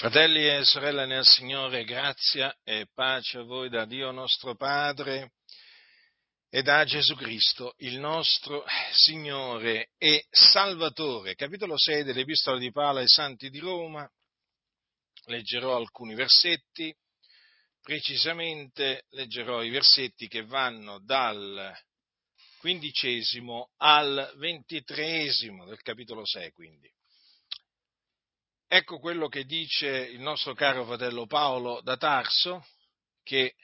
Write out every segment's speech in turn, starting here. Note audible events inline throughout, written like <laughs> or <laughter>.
Fratelli e sorelle nel Signore, grazia e pace a voi da Dio nostro Padre e da Gesù Cristo, il nostro Signore e Salvatore. Capitolo 6 dell'Epistola di Paolo ai Santi di Roma. Leggerò alcuni versetti, precisamente leggerò i versetti che vanno dal quindicesimo al ventitreesimo del capitolo 6, quindi. Ecco quello che dice il nostro caro fratello Paolo da Tarso, che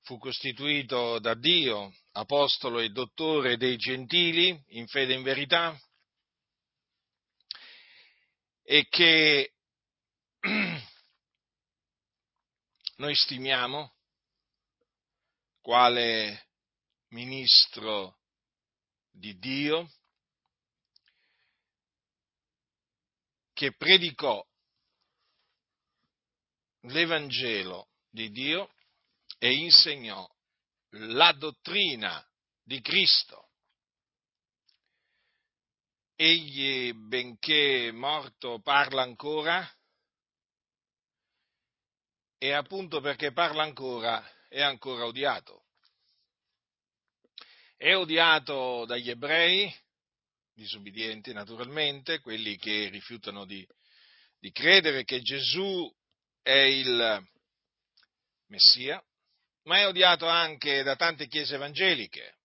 fu costituito da Dio apostolo e dottore dei gentili in fede e in verità, e che <clears throat> noi stimiamo quale ministro di Dio, che predicò l'Evangelo di Dio e insegnò la dottrina di Cristo. Egli, benché morto, parla ancora e appunto perché parla ancora è ancora odiato. È odiato dagli ebrei, disubbidienti naturalmente, quelli che rifiutano di, di credere che Gesù è il Messia, ma è odiato anche da tante chiese evangeliche.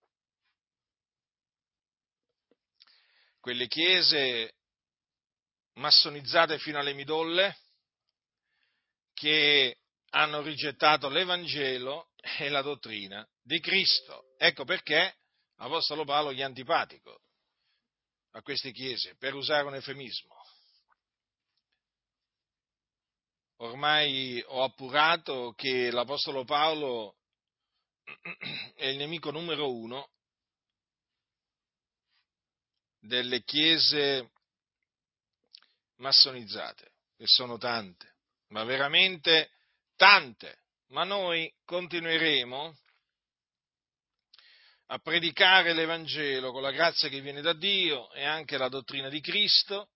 Quelle chiese massonizzate fino alle midolle che hanno rigettato l'Evangelo e la dottrina di Cristo. Ecco perché Apostolo Paolo gli è antipatico a queste chiese, per usare un eufemismo. Ormai ho appurato che l'Apostolo Paolo <clears throat> è il nemico numero uno delle chiese massonizzate, che sono tante, ma veramente tante. Ma noi continueremo a predicare l'Evangelo con la grazia che viene da Dio e anche la dottrina di Cristo,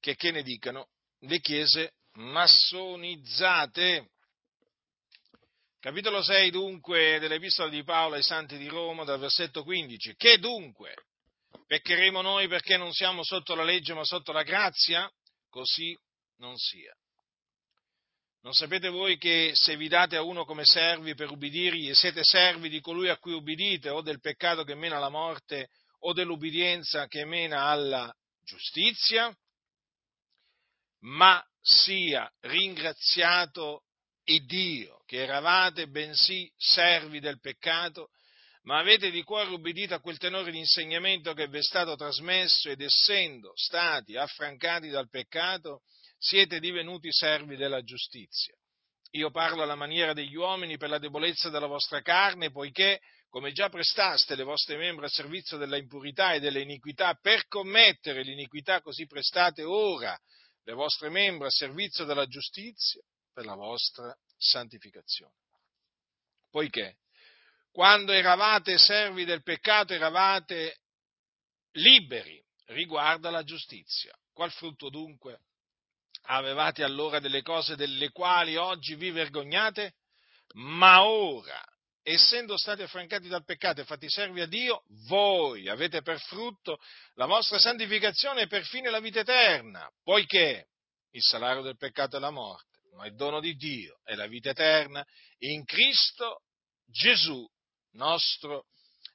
che, che ne dicano le chiese massonizzate. Capitolo 6 dunque dell'Epistola di Paolo ai Santi di Roma, dal versetto 15. Che dunque? Peccheremo noi perché non siamo sotto la legge ma sotto la grazia? Così non sia. Non sapete voi che se vi date a uno come servi per ubbidirgli, siete servi di colui a cui ubbidite, o del peccato che mena alla morte, o dell'ubbidienza che mena alla giustizia? Ma sia ringraziato il Dio, che eravate bensì servi del peccato, ma avete di cuore ubbidito a quel tenore di insegnamento che vi è stato trasmesso ed essendo stati affrancati dal peccato, siete divenuti servi della giustizia. Io parlo alla maniera degli uomini per la debolezza della vostra carne, poiché, come già prestaste le vostre membra a servizio della impurità e dell'iniquità, per commettere l'iniquità così prestate ora le vostre membra a servizio della giustizia, per la vostra santificazione. Poiché, quando eravate servi del peccato, eravate liberi riguardo alla giustizia. Qual frutto dunque Avevate allora delle cose delle quali oggi vi vergognate? Ma ora, essendo stati affrancati dal peccato e fatti servi a Dio, voi avete per frutto la vostra santificazione e per fine la vita eterna, poiché il salario del peccato è la morte, ma il dono di Dio è la vita eterna in Cristo Gesù, nostro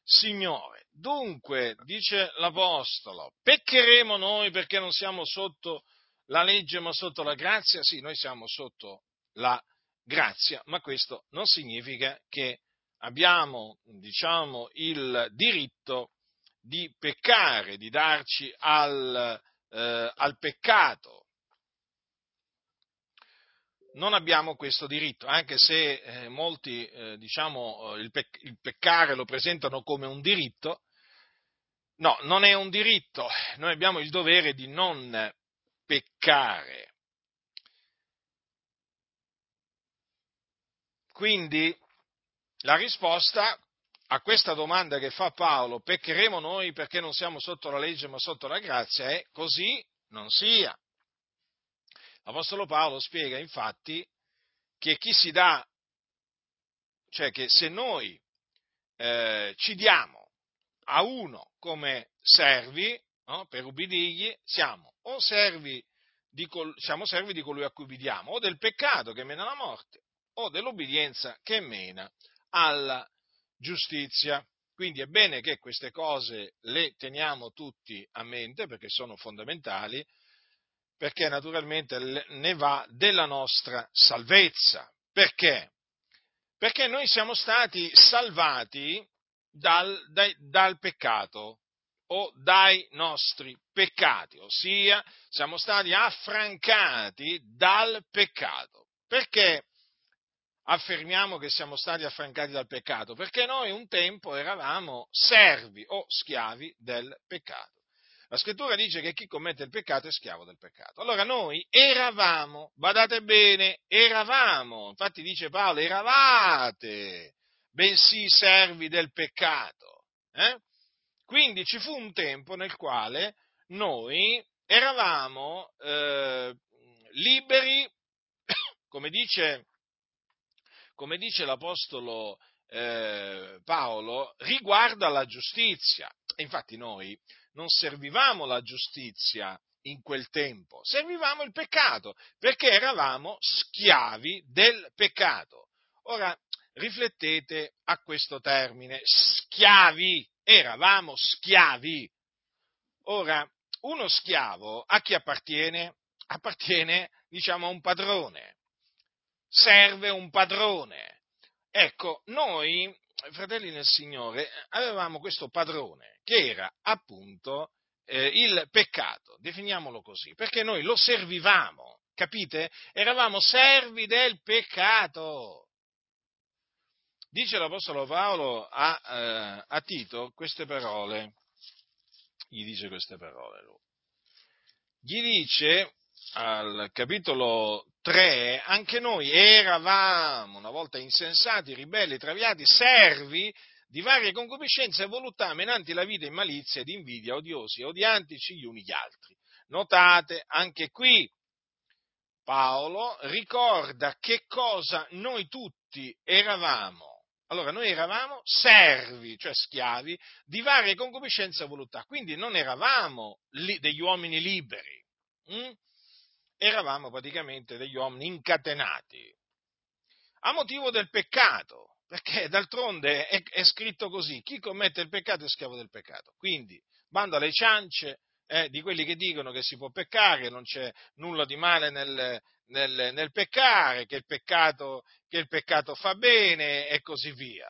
Signore. Dunque, dice l'Apostolo, peccheremo noi perché non siamo sotto la legge ma sotto la grazia? Sì, noi siamo sotto la grazia, ma questo non significa che abbiamo, diciamo, il diritto di peccare, di darci al, eh, al peccato. Non abbiamo questo diritto, anche se eh, molti, eh, diciamo, il, pe- il peccare lo presentano come un diritto, no, non è un diritto, noi abbiamo il dovere di non peccare. Quindi la risposta a questa domanda che fa Paolo, peccheremo noi perché non siamo sotto la legge ma sotto la grazia, è così non sia. L'Apostolo Paolo spiega infatti che chi si dà, cioè che se noi eh, ci diamo a uno come servi no, per ubbidirgli, siamo o servi di, col, siamo servi di colui a cui ubbidiamo, o del peccato che mena alla morte, o dell'obbedienza che mena alla giustizia. Quindi è bene che queste cose le teniamo tutti a mente perché sono fondamentali, perché naturalmente ne va della nostra salvezza. Perché? Perché noi siamo stati salvati dal, dai, dal peccato o dai nostri peccati, ossia siamo stati affrancati dal peccato. Perché affermiamo che siamo stati affrancati dal peccato? Perché noi un tempo eravamo servi o schiavi del peccato. La scrittura dice che chi commette il peccato è schiavo del peccato. Allora noi eravamo, badate bene, eravamo, infatti dice Paolo, eravate, bensì servi del peccato. Eh? Quindi ci fu un tempo nel quale noi eravamo eh, liberi, <coughs> come dice, come dice l'Apostolo eh, Paolo, riguardo alla giustizia. Infatti noi non servivamo la giustizia in quel tempo, servivamo il peccato, perché eravamo schiavi del peccato. Ora, riflettete a questo termine, schiavi, eravamo schiavi. Ora, uno schiavo a chi appartiene? Appartiene, diciamo, a un padrone, serve un padrone. Ecco, noi fratelli nel Signore, avevamo questo padrone che era appunto eh, il peccato, definiamolo così, perché noi lo servivamo, capite? Eravamo servi del peccato. Dice l'Apostolo Paolo a, eh, a Tito queste parole, gli dice queste parole lui. Gli dice al capitolo 3, anche noi eravamo una volta insensati, ribelli, traviati, servi di varie concupiscenze e voluttà, menanti la vita in malizia ed invidia, odiosi e odiantici gli uni gli altri. Notate anche qui Paolo ricorda che cosa noi tutti eravamo. Allora, noi eravamo servi, cioè schiavi, di varie concupiscenze e voluttà, quindi non eravamo li, degli uomini liberi. Hm? eravamo praticamente degli uomini incatenati a motivo del peccato, perché d'altronde è, è scritto così, chi commette il peccato è schiavo del peccato. Quindi, bando alle ciance eh, di quelli che dicono che si può peccare, non c'è nulla di male nel, nel, nel peccare, che il peccato, che il peccato fa bene e così via.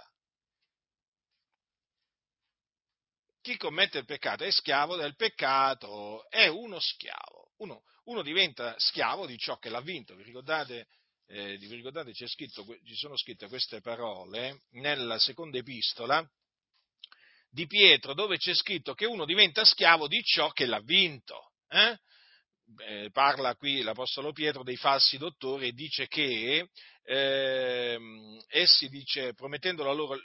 Chi commette il peccato è schiavo del peccato, è uno schiavo. Uno, uno diventa schiavo di ciò che l'ha vinto. Vi ricordate, eh, vi ricordate scritto, ci sono scritte queste parole nella seconda epistola di Pietro, dove c'è scritto che uno diventa schiavo di ciò che l'ha vinto. Eh? Eh, parla qui l'Apostolo Pietro dei falsi dottori e dice che eh, essi, dice, promettendo, loro,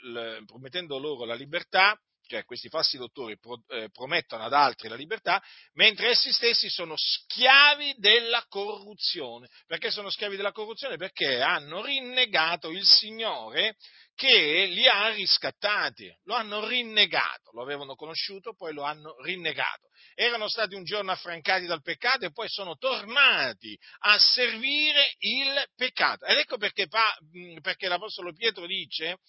promettendo loro la libertà, cioè questi falsi dottori pro, eh, promettono ad altri la libertà, mentre essi stessi sono schiavi della corruzione. Perché sono schiavi della corruzione? Perché hanno rinnegato il Signore che li ha riscattati, lo hanno rinnegato, lo avevano conosciuto, poi lo hanno rinnegato. Erano stati un giorno affrancati dal peccato e poi sono tornati a servire il peccato. Ed ecco perché, perché l'Apostolo Pietro dice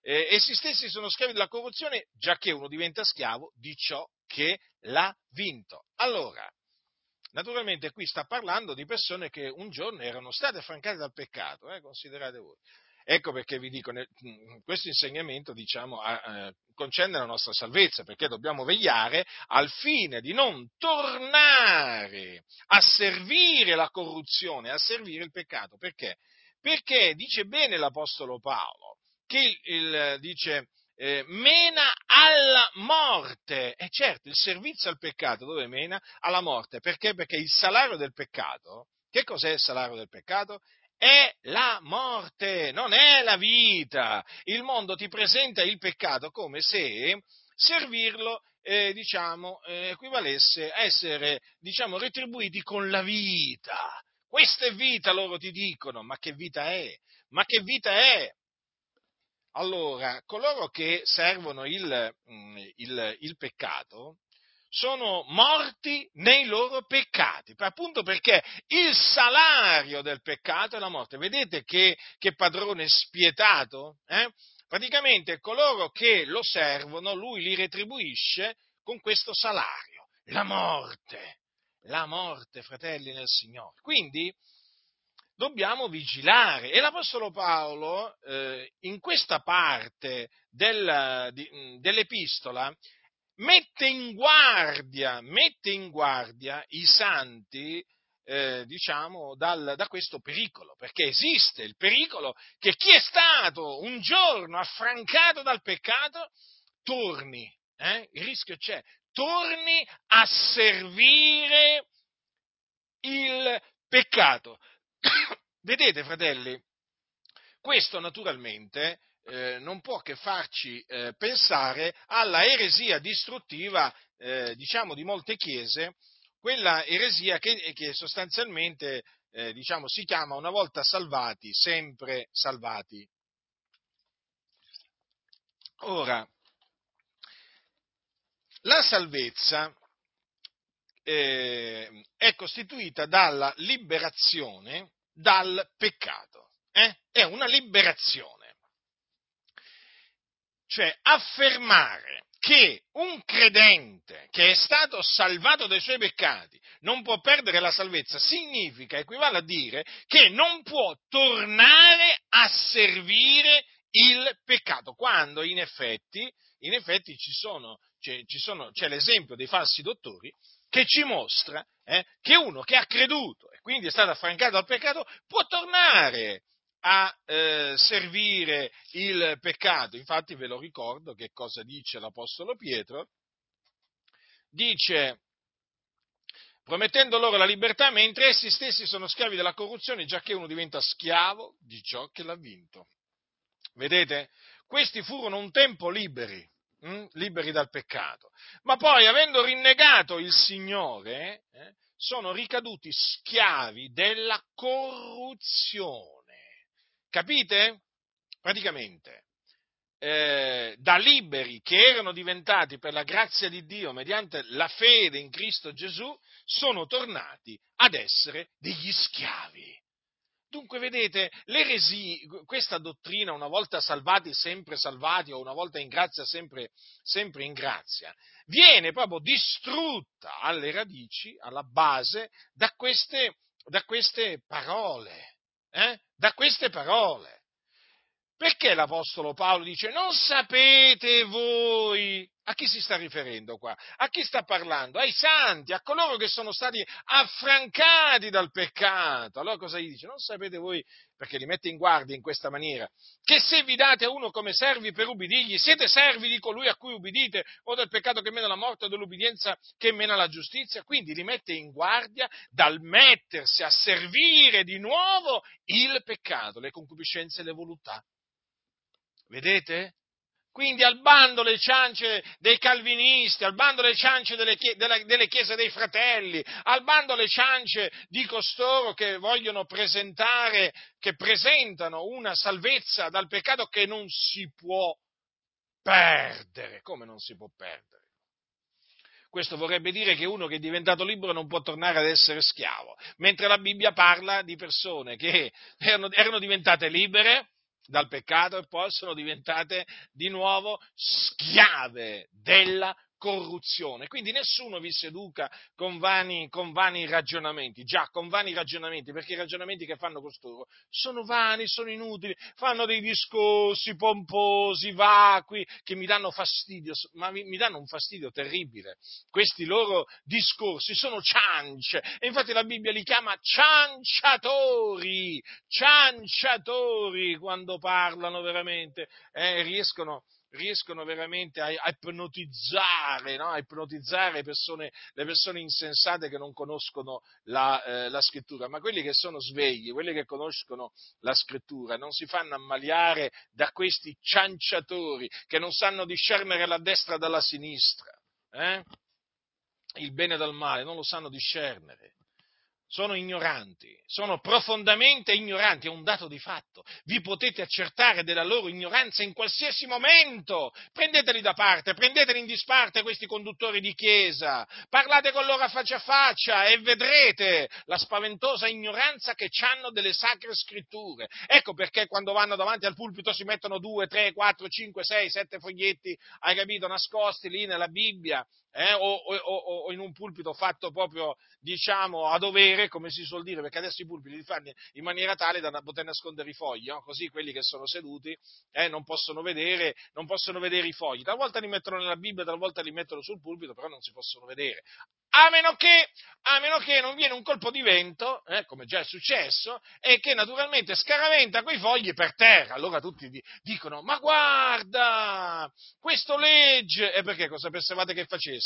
eh, essi stessi sono schiavi della corruzione, già che uno diventa schiavo di ciò che l'ha vinto. Allora, naturalmente qui sta parlando di persone che un giorno erano state affrancate dal peccato, eh, considerate voi. Ecco perché vi dico, questo insegnamento diciamo, eh, concerne la nostra salvezza, perché dobbiamo vegliare al fine di non tornare a servire la corruzione, a servire il peccato. Perché? Perché dice bene l'Apostolo Paolo, che il, dice eh, mena alla morte. E certo, il servizio al peccato dove mena? Alla morte. Perché? Perché il salario del peccato, che cos'è il salario del peccato? È la morte, non è la vita. Il mondo ti presenta il peccato come se servirlo eh, diciamo, eh, equivalesse a essere diciamo, retribuiti con la vita, Questa è vita, loro ti dicono, ma che vita è? Ma che vita è? Allora, coloro che servono il, mm, il, il peccato sono morti nei loro peccati, appunto perché il salario del peccato è la morte. Vedete che, che padrone spietato? Eh? Praticamente coloro che lo servono, lui li retribuisce con questo salario, la morte, la morte, fratelli nel Signore. Quindi dobbiamo vigilare e l'Apostolo Paolo eh, in questa parte del, di, dell'epistola mette in guardia, mette in guardia i santi eh, diciamo, dal, da questo pericolo, perché esiste il pericolo che chi è stato un giorno affrancato dal peccato torni, eh? il rischio c'è, torni a servire il peccato. <coughs> Vedete, fratelli, questo naturalmente eh, non può che farci eh, pensare alla eresia distruttiva, eh, diciamo, di molte chiese, quella eresia che, che sostanzialmente, eh, diciamo, si chiama una volta salvati, sempre salvati. Ora, la salvezza eh, è costituita dalla liberazione dal peccato. È una liberazione. Cioè affermare che un credente che è stato salvato dai suoi peccati non può perdere la salvezza significa, equivale a dire che non può tornare a servire il peccato, quando in effetti, in effetti ci sono, c'è, ci sono, c'è l'esempio dei falsi dottori che ci mostra eh, che uno che ha creduto e quindi è stato affrancato dal peccato può tornare a eh, servire il peccato. Infatti ve lo ricordo che cosa dice l'Apostolo Pietro. Dice, promettendo loro la libertà, mentre essi stessi sono schiavi della corruzione, già che uno diventa schiavo di ciò che l'ha vinto. Vedete? Questi furono un tempo liberi, hm? liberi dal peccato, ma poi, avendo rinnegato il Signore, eh, sono ricaduti schiavi della corruzione. Capite? Praticamente, eh, da liberi che erano diventati per la grazia di Dio mediante la fede in Cristo Gesù, sono tornati ad essere degli schiavi. Dunque, vedete, l'eresia, questa dottrina, una volta salvati, sempre salvati, o una volta in grazia, sempre, sempre in grazia, viene proprio distrutta alle radici, alla base, da queste, da queste parole eh? da queste parole. Perché l'Apostolo Paolo dice non sapete voi? A chi si sta riferendo qua? A chi sta parlando? Ai santi, a coloro che sono stati affrancati dal peccato. Allora cosa gli dice? Non sapete voi, perché li mette in guardia in questa maniera, che se vi date a uno come servi per ubbidirgli, siete servi di colui a cui ubbidite, o del peccato che mena la morte, o dell'ubbidienza che mena la giustizia? Quindi li mette in guardia dal mettersi a servire di nuovo il peccato, le concupiscenze e le voluttà. Vedete? Quindi al bando le ciance dei calvinisti, al bando le ciance delle, delle, delle, chiese dei fratelli, al bando le ciance di costoro che vogliono presentare, che presentano una salvezza dal peccato che non si può perdere. Come non si può perdere? Questo vorrebbe dire che uno che è diventato libero non può tornare ad essere schiavo, mentre la Bibbia parla di persone che erano, erano diventate libere, dal peccato e poi sono diventate di nuovo schiave della corruzione. Quindi nessuno vi seduca con vani, con vani, ragionamenti, già con vani ragionamenti, perché i ragionamenti che fanno costoro sono vani, sono inutili, fanno dei discorsi pomposi, vacui, che mi danno fastidio, ma mi, mi danno un fastidio terribile. Questi loro discorsi sono ciance, e infatti la Bibbia li chiama cianciatori, cianciatori quando parlano veramente, eh, riescono riescono veramente a, ipnotizzare, no? a ipnotizzare persone, le persone insensate che non conoscono la, eh, la, scrittura, ma quelli che sono svegli, quelli che conoscono la scrittura, non si fanno ammaliare da questi cianciatori che non sanno discernere la destra dalla sinistra, eh? il bene dal male, non lo sanno discernere. Sono ignoranti, sono profondamente ignoranti, è un dato di fatto. Vi potete accertare della loro ignoranza in qualsiasi momento. Prendeteli da parte, prendeteli in disparte questi conduttori di chiesa, parlate con loro a faccia a faccia e vedrete la spaventosa ignoranza che hanno delle sacre scritture. Ecco perché quando vanno davanti al pulpito si mettono due, tre, quattro, cinque, sei, sette foglietti, hai capito, nascosti lì nella Bibbia eh, o, o, o, in un pulpito fatto proprio, diciamo, a dovere, come si suol dire, perché adesso i pulpiti li fanno in maniera tale da poter nascondere i fogli, no? così quelli che sono seduti eh, non, possono vedere, non possono vedere i fogli. Talvolta li mettono nella Bibbia, talvolta li mettono sul pulpito, però non si possono vedere. A meno che, a meno che non viene un colpo di vento, eh, come già è successo, e che naturalmente scaraventa quei fogli per terra. Allora tutti dicono, ma guarda, questo legge, e perché cosa pensavate che facesse?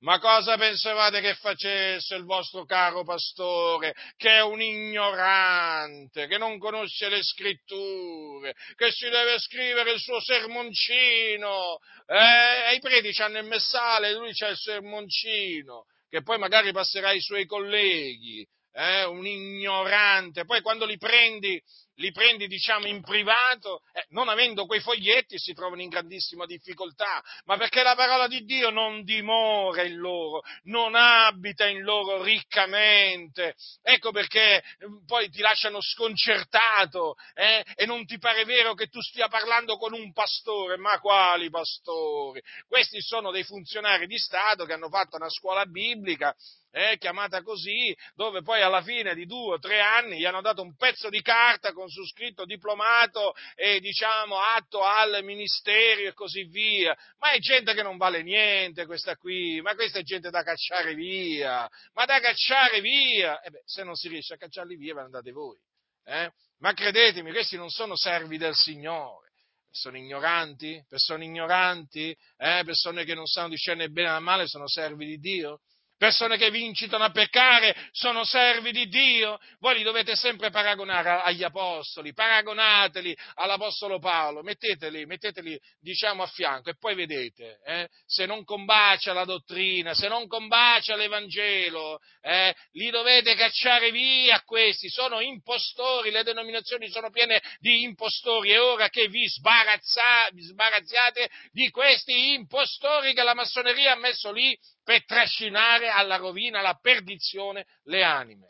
Ma cosa pensavate che facesse il vostro caro pastore, che è un ignorante, che non conosce le scritture, che si deve scrivere il suo sermoncino, eh, e i preti hanno il messale, lui c'ha il sermoncino, che poi magari passerà ai suoi colleghi, eh, un ignorante, poi quando li prendi li prendi diciamo in privato, eh, non avendo quei foglietti si trovano in grandissima difficoltà, ma perché la parola di Dio non dimora in loro, non abita in loro riccamente, ecco perché eh, poi ti lasciano sconcertato eh, e non ti pare vero che tu stia parlando con un pastore, ma quali pastori? Questi sono dei funzionari di Stato che hanno fatto una scuola biblica eh, chiamata così, dove poi alla fine di due o tre anni gli hanno dato un pezzo di carta con su scritto diplomato e diciamo atto al ministero e così via. Ma è gente che non vale niente questa qui, ma questa è gente da cacciare via, ma da cacciare via. E beh, se non si riesce a cacciarli via, ve ne andate voi. Eh? Ma credetemi, questi non sono servi del Signore sono ignoranti, persone ignoranti, eh, persone che non sanno discernere bene dal male, sono servi di Dio persone che vi incitano a peccare sono servi di Dio, voi li dovete sempre paragonare agli apostoli, paragonateli all'apostolo Paolo, metteteli, metteteli diciamo a fianco e poi vedete, eh, se non combacia la dottrina, se non combacia l'Evangelo, eh, li dovete cacciare via questi, sono impostori, le denominazioni sono piene di impostori, è ora che vi, sbarazza, vi sbarazziate di questi impostori che la massoneria ha messo lì per trascinare alla rovina, alla perdizione le anime.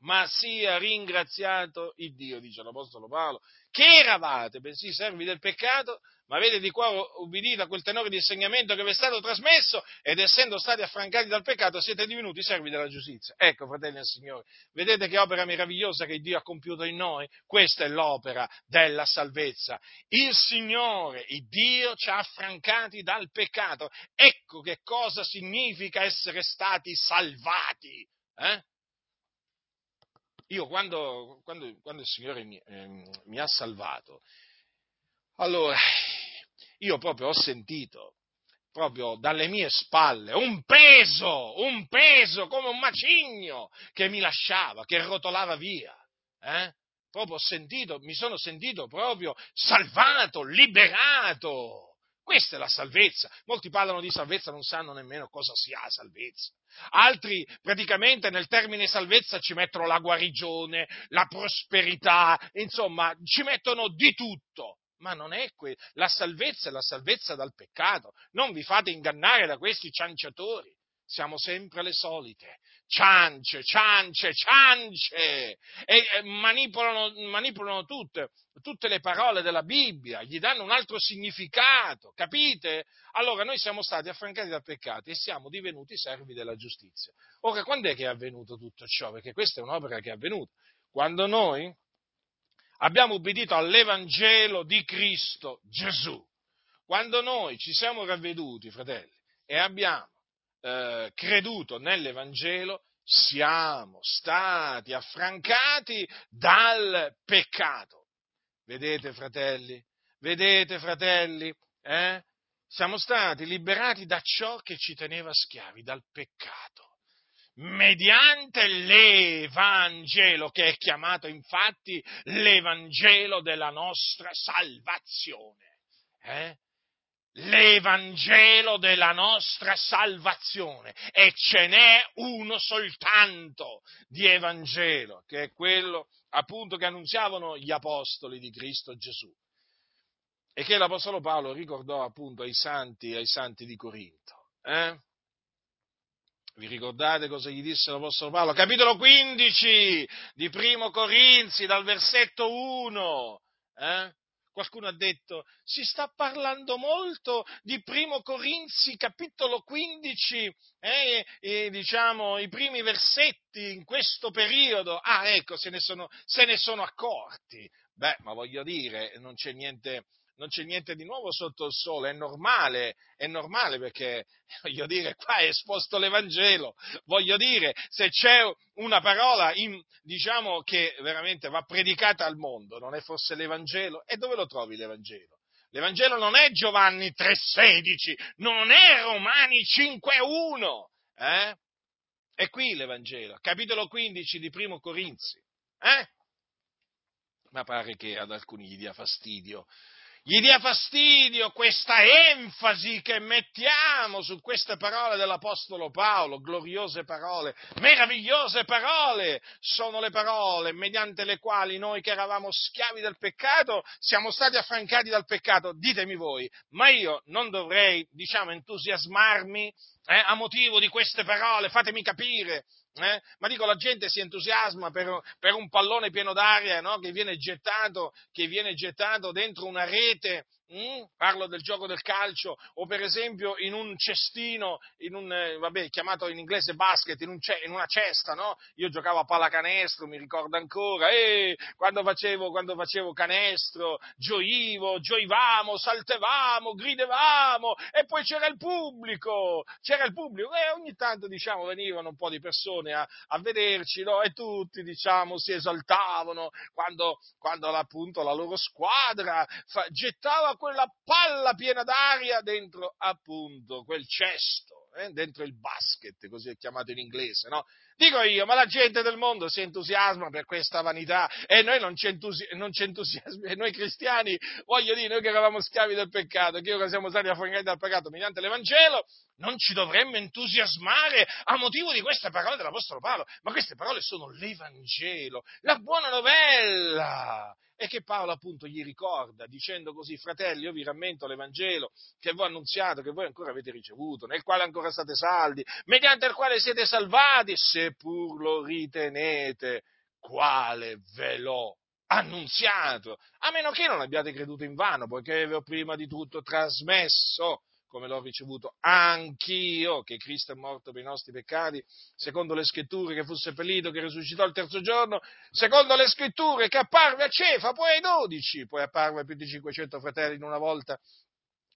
Ma sia ringraziato il Dio, dice l'Apostolo Paolo, che eravate, bensì servi del peccato, ma avete di cuore ubbidito a quel tenore di insegnamento che vi è stato trasmesso ed essendo stati affrancati dal peccato siete divenuti servi della giustizia. Ecco, fratelli del Signore, vedete che opera meravigliosa che Dio ha compiuto in noi? Questa è l'opera della salvezza. Il Signore, il Dio, ci ha affrancati dal peccato. Ecco che cosa significa essere stati salvati. Eh? Io quando, quando, quando il Signore mi, eh, mi ha salvato, allora io proprio ho sentito proprio dalle mie spalle un peso, un peso come un macigno che mi lasciava, che rotolava via. Eh? Proprio ho sentito, mi sono sentito proprio salvato, liberato. Questa è la salvezza. Molti parlano di salvezza, non sanno nemmeno cosa sia la salvezza. Altri praticamente nel termine salvezza ci mettono la guarigione, la prosperità, insomma, ci mettono di tutto ma non è que- la salvezza è la salvezza dal peccato. Non vi fate ingannare da questi cianciatori. Siamo sempre le solite. Ciance, ciance, ciance. E, e manipolano, manipolano tutte, tutte le parole della Bibbia, gli danno un altro significato, capite? Allora noi siamo stati affrancati dal peccato e siamo divenuti servi della giustizia. Ora, quando è che è avvenuto tutto ciò? Perché questa è un'opera che è avvenuta. Quando noi abbiamo ubbidito all'Evangelo di Cristo Gesù. Quando noi ci siamo ravveduti, fratelli, e abbiamo eh, creduto nell'Evangelo, siamo stati affrancati dal peccato. Vedete, fratelli? Vedete, fratelli? Eh? Siamo stati liberati da ciò che ci teneva schiavi, dal peccato mediante l'Evangelo, che è chiamato infatti l'Evangelo della nostra salvazione. Eh? l'Evangelo della nostra salvazione e ce n'è uno soltanto di Evangelo, che è quello appunto che annunziavano gli apostoli di Cristo Gesù e che l'Apostolo Paolo ricordò appunto ai santi, ai santi di Corinto. Eh? Vi ricordate cosa gli disse l'Apostolo Paolo? Capitolo 15 di Primo Corinzi, dal versetto 1. Eh? Qualcuno ha detto, si sta parlando molto di Primo Corinzi, capitolo 15, eh, e, diciamo i primi versetti in questo periodo. Ah, ecco, se ne sono, se ne sono accorti. Beh, ma voglio dire, non c'è niente, non c'è niente di nuovo sotto il sole, è normale, è normale perché, <laughs> voglio dire, qua è esposto l'Evangelo, voglio dire, se c'è una parola, in, diciamo, che veramente va predicata al mondo, non è forse l'Evangelo? E dove lo trovi l'Evangelo? L'Evangelo non è Giovanni 3,16, non è Romani 5,1, eh? È qui l'Evangelo, capitolo 15 di Primo Corinzi, eh? Ma pare che ad alcuni gli dia fastidio gli dia fastidio questa enfasi che mettiamo su queste parole dell'Apostolo Paolo, gloriose parole, meravigliose parole, sono le parole mediante le quali noi che eravamo schiavi del peccato siamo stati affrancati dal peccato, ditemi voi, ma io non dovrei, diciamo, entusiasmarmi eh, a motivo di queste parole, fatemi capire, eh? Ma dico, la gente si entusiasma per, per un pallone pieno d'aria no? che, viene gettato, che, viene gettato, dentro una rete Mm? Parlo del gioco del calcio o per esempio in un cestino, in un, eh, vabbè, chiamato in inglese basket, in, un, in, una cesta, no? Io giocavo a pallacanestro, mi ricordo ancora, e quando facevo, quando facevo canestro, gioivo, gioivamo, saltevamo, gridevamo e poi c'era il pubblico, c'era il pubblico e ogni tanto diciamo venivano un po' di persone a, a vederci no? e tutti diciamo si esaltavano quando, quando appunto la loro squadra fa, gettava quella palla piena d'aria dentro appunto quel cesto, eh, dentro il basket, così è chiamato in inglese, no? Dico io, ma la gente del mondo si entusiasma per questa vanità e noi non ci, entusi- entusiasmiamo, noi cristiani, voglio dire, noi che eravamo schiavi del peccato, che ora siamo stati affrancati dal peccato mediante l'Evangelo, non ci dovremmo entusiasmare a motivo di queste parole dell'Apostolo Paolo, ma queste parole sono l'Evangelo, la buona novella. E che Paolo appunto gli ricorda dicendo così, fratelli, io vi rammento l'Evangelo che vi ho annunziato, che voi ancora avete ricevuto, nel quale ancora state saldi, mediante il quale siete salvati, seppur lo ritenete, quale ve l'ho annunziato, a meno che non abbiate creduto in vano, poiché vi ho prima di tutto trasmesso come l'ho ricevuto anch'io, che Cristo è morto per i nostri peccati, secondo le scritture che fu seppellito, che risuscitò il terzo giorno, secondo le scritture che apparve a Cefa, poi ai dodici, poi apparve a più di 500 fratelli in una volta,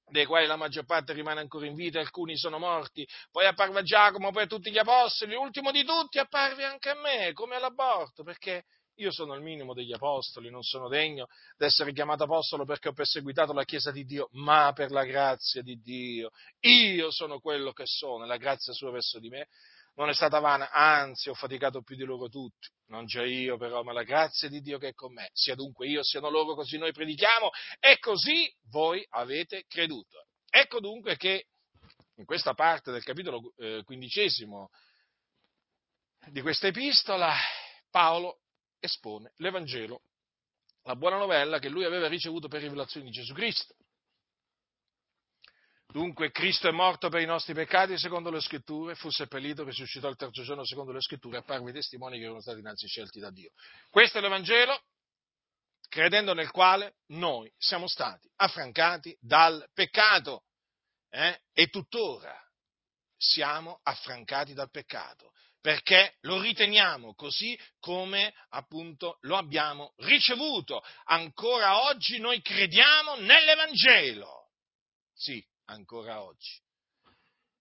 dei quali la maggior parte rimane ancora in vita, alcuni sono morti, poi apparve a Giacomo, poi a tutti gli apostoli, l'ultimo di tutti apparve anche a me, come all'aborto, perché io sono il minimo degli apostoli, non sono degno d'essere chiamato apostolo perché ho perseguitato la Chiesa di Dio, ma per la grazia di Dio. Io sono quello che sono, la grazia sua verso di me non è stata vana, anzi ho faticato più di loro tutti. Non già io però, ma la grazia di Dio che è con me. Sia dunque io, siano loro, così noi predichiamo e così voi avete creduto. Ecco dunque che in questa parte del capitolo eh, quindicesimo di questa epistola Paolo espone l'Evangelo, la buona novella che lui aveva ricevuto per rivelazione di Gesù Cristo. Dunque Cristo è morto per i nostri peccati secondo le scritture, fu seppellito, risuscitò il terzo giorno secondo le scritture, apparve i testimoni che erano stati innanzi scelti da Dio. Questo è l'Evangelo, credendo nel quale noi siamo stati affrancati dal peccato eh? e tuttora siamo affrancati dal peccato perché lo riteniamo così come appunto lo abbiamo ricevuto. Ancora oggi noi crediamo nell'Evangelo. Sì, ancora oggi.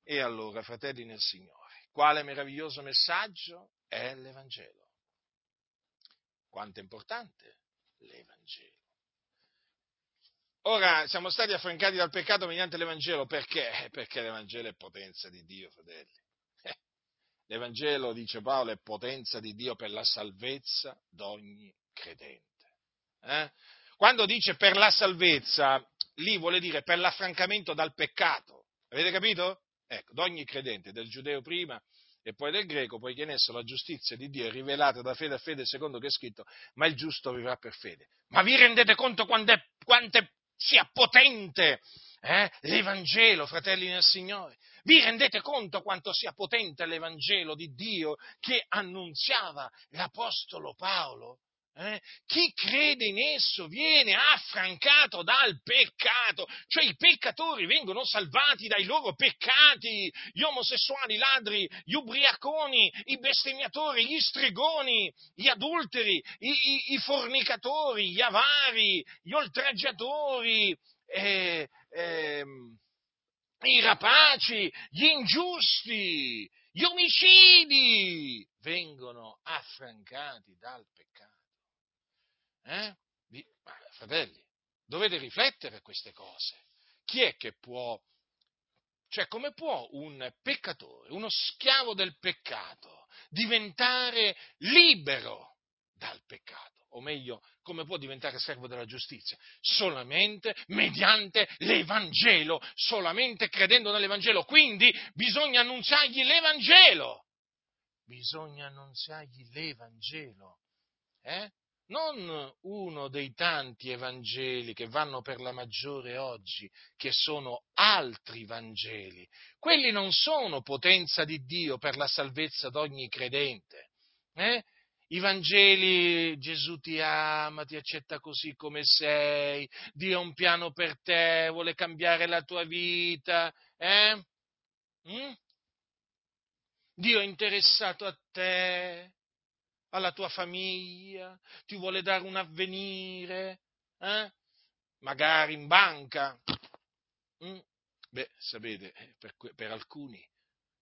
E allora, fratelli nel Signore, quale meraviglioso messaggio è l'Evangelo? Quanto è importante l'Evangelo. Ora siamo stati affrancati dal peccato mediante l'Evangelo perché? Perché l'Evangelo è potenza di Dio, fratelli. L'Evangelo, dice Paolo, è potenza di Dio per la salvezza d'ogni credente. Eh? Quando dice per la salvezza, lì vuole dire per l'affrancamento dal peccato. Avete capito? Ecco, d'ogni credente, del giudeo prima e poi del greco, poiché in esso la giustizia di Dio è rivelata da fede a fede, secondo che è scritto, ma il giusto vivrà per fede. Ma vi rendete conto quanto, è, quanto sia potente eh, l'Evangelo, fratelli nel Signore? Vi rendete conto quanto sia potente l'Evangelo di Dio che annunziava l'Apostolo Paolo? Eh? Chi crede in esso viene affrancato dal peccato, cioè i peccatori vengono salvati dai loro peccati, gli omosessuali, i ladri, gli ubriaconi, i bestemmiatori, gli stregoni, gli adulteri, i, i, i fornicatori, gli avari, gli oltraggiatori, eh, eh, i rapaci, gli ingiusti, gli omicidi vengono affrancati dal peccato. Eh? fratelli, dovete riflettere a queste cose. Chi è che può, cioè come può un peccatore, uno schiavo del peccato, diventare libero dal peccato? O meglio, come può diventare servo della giustizia? Solamente mediante l'Evangelo, solamente credendo nell'Evangelo. Quindi bisogna annunziargli l'Evangelo. Bisogna annunziargli l'Evangelo. Eh? Non uno dei tanti Evangeli che vanno per la maggiore oggi, che sono altri Vangeli. Quelli non sono potenza di Dio per la salvezza d'ogni credente. Eh? I Vangeli, Gesù ti ama, ti accetta così come sei, Dio ha un piano per te, vuole cambiare la tua vita. Eh? Mm? Dio è interessato a te, alla tua famiglia, ti vuole dare un avvenire, eh? magari in banca. Mm? Beh, sapete, eh, per, per alcuni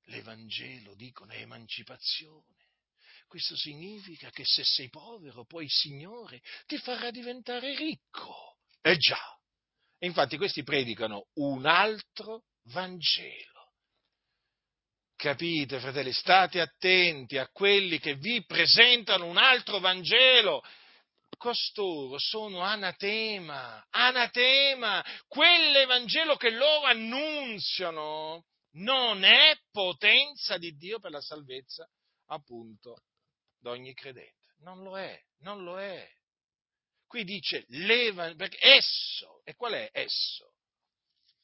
l'Evangelo, dicono, è emancipazione. Questo significa che se sei povero, poi il Signore ti farà diventare ricco. Eh già. E infatti questi predicano un altro Vangelo. Capite, fratelli, state attenti a quelli che vi presentano un altro Vangelo. Costoro sono anatema, anatema. Quell'Evangelo che loro annunziano non è potenza di Dio per la salvezza, appunto, d'ogni credente. Non lo è, non lo è. Qui dice l'Evangelo, perché esso, e qual è esso?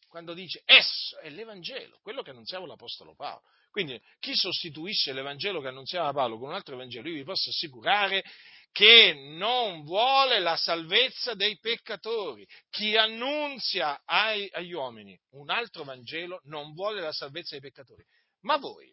Quando dice esso è l'Evangelo, quello che annunziava l'Apostolo Paolo. Quindi chi sostituisce l'Evangelo che annunziava Paolo con un altro Evangelo, io vi posso assicurare che non vuole la salvezza dei peccatori. Chi annunzia ai, agli uomini un altro Vangelo non vuole la salvezza dei peccatori. Ma voi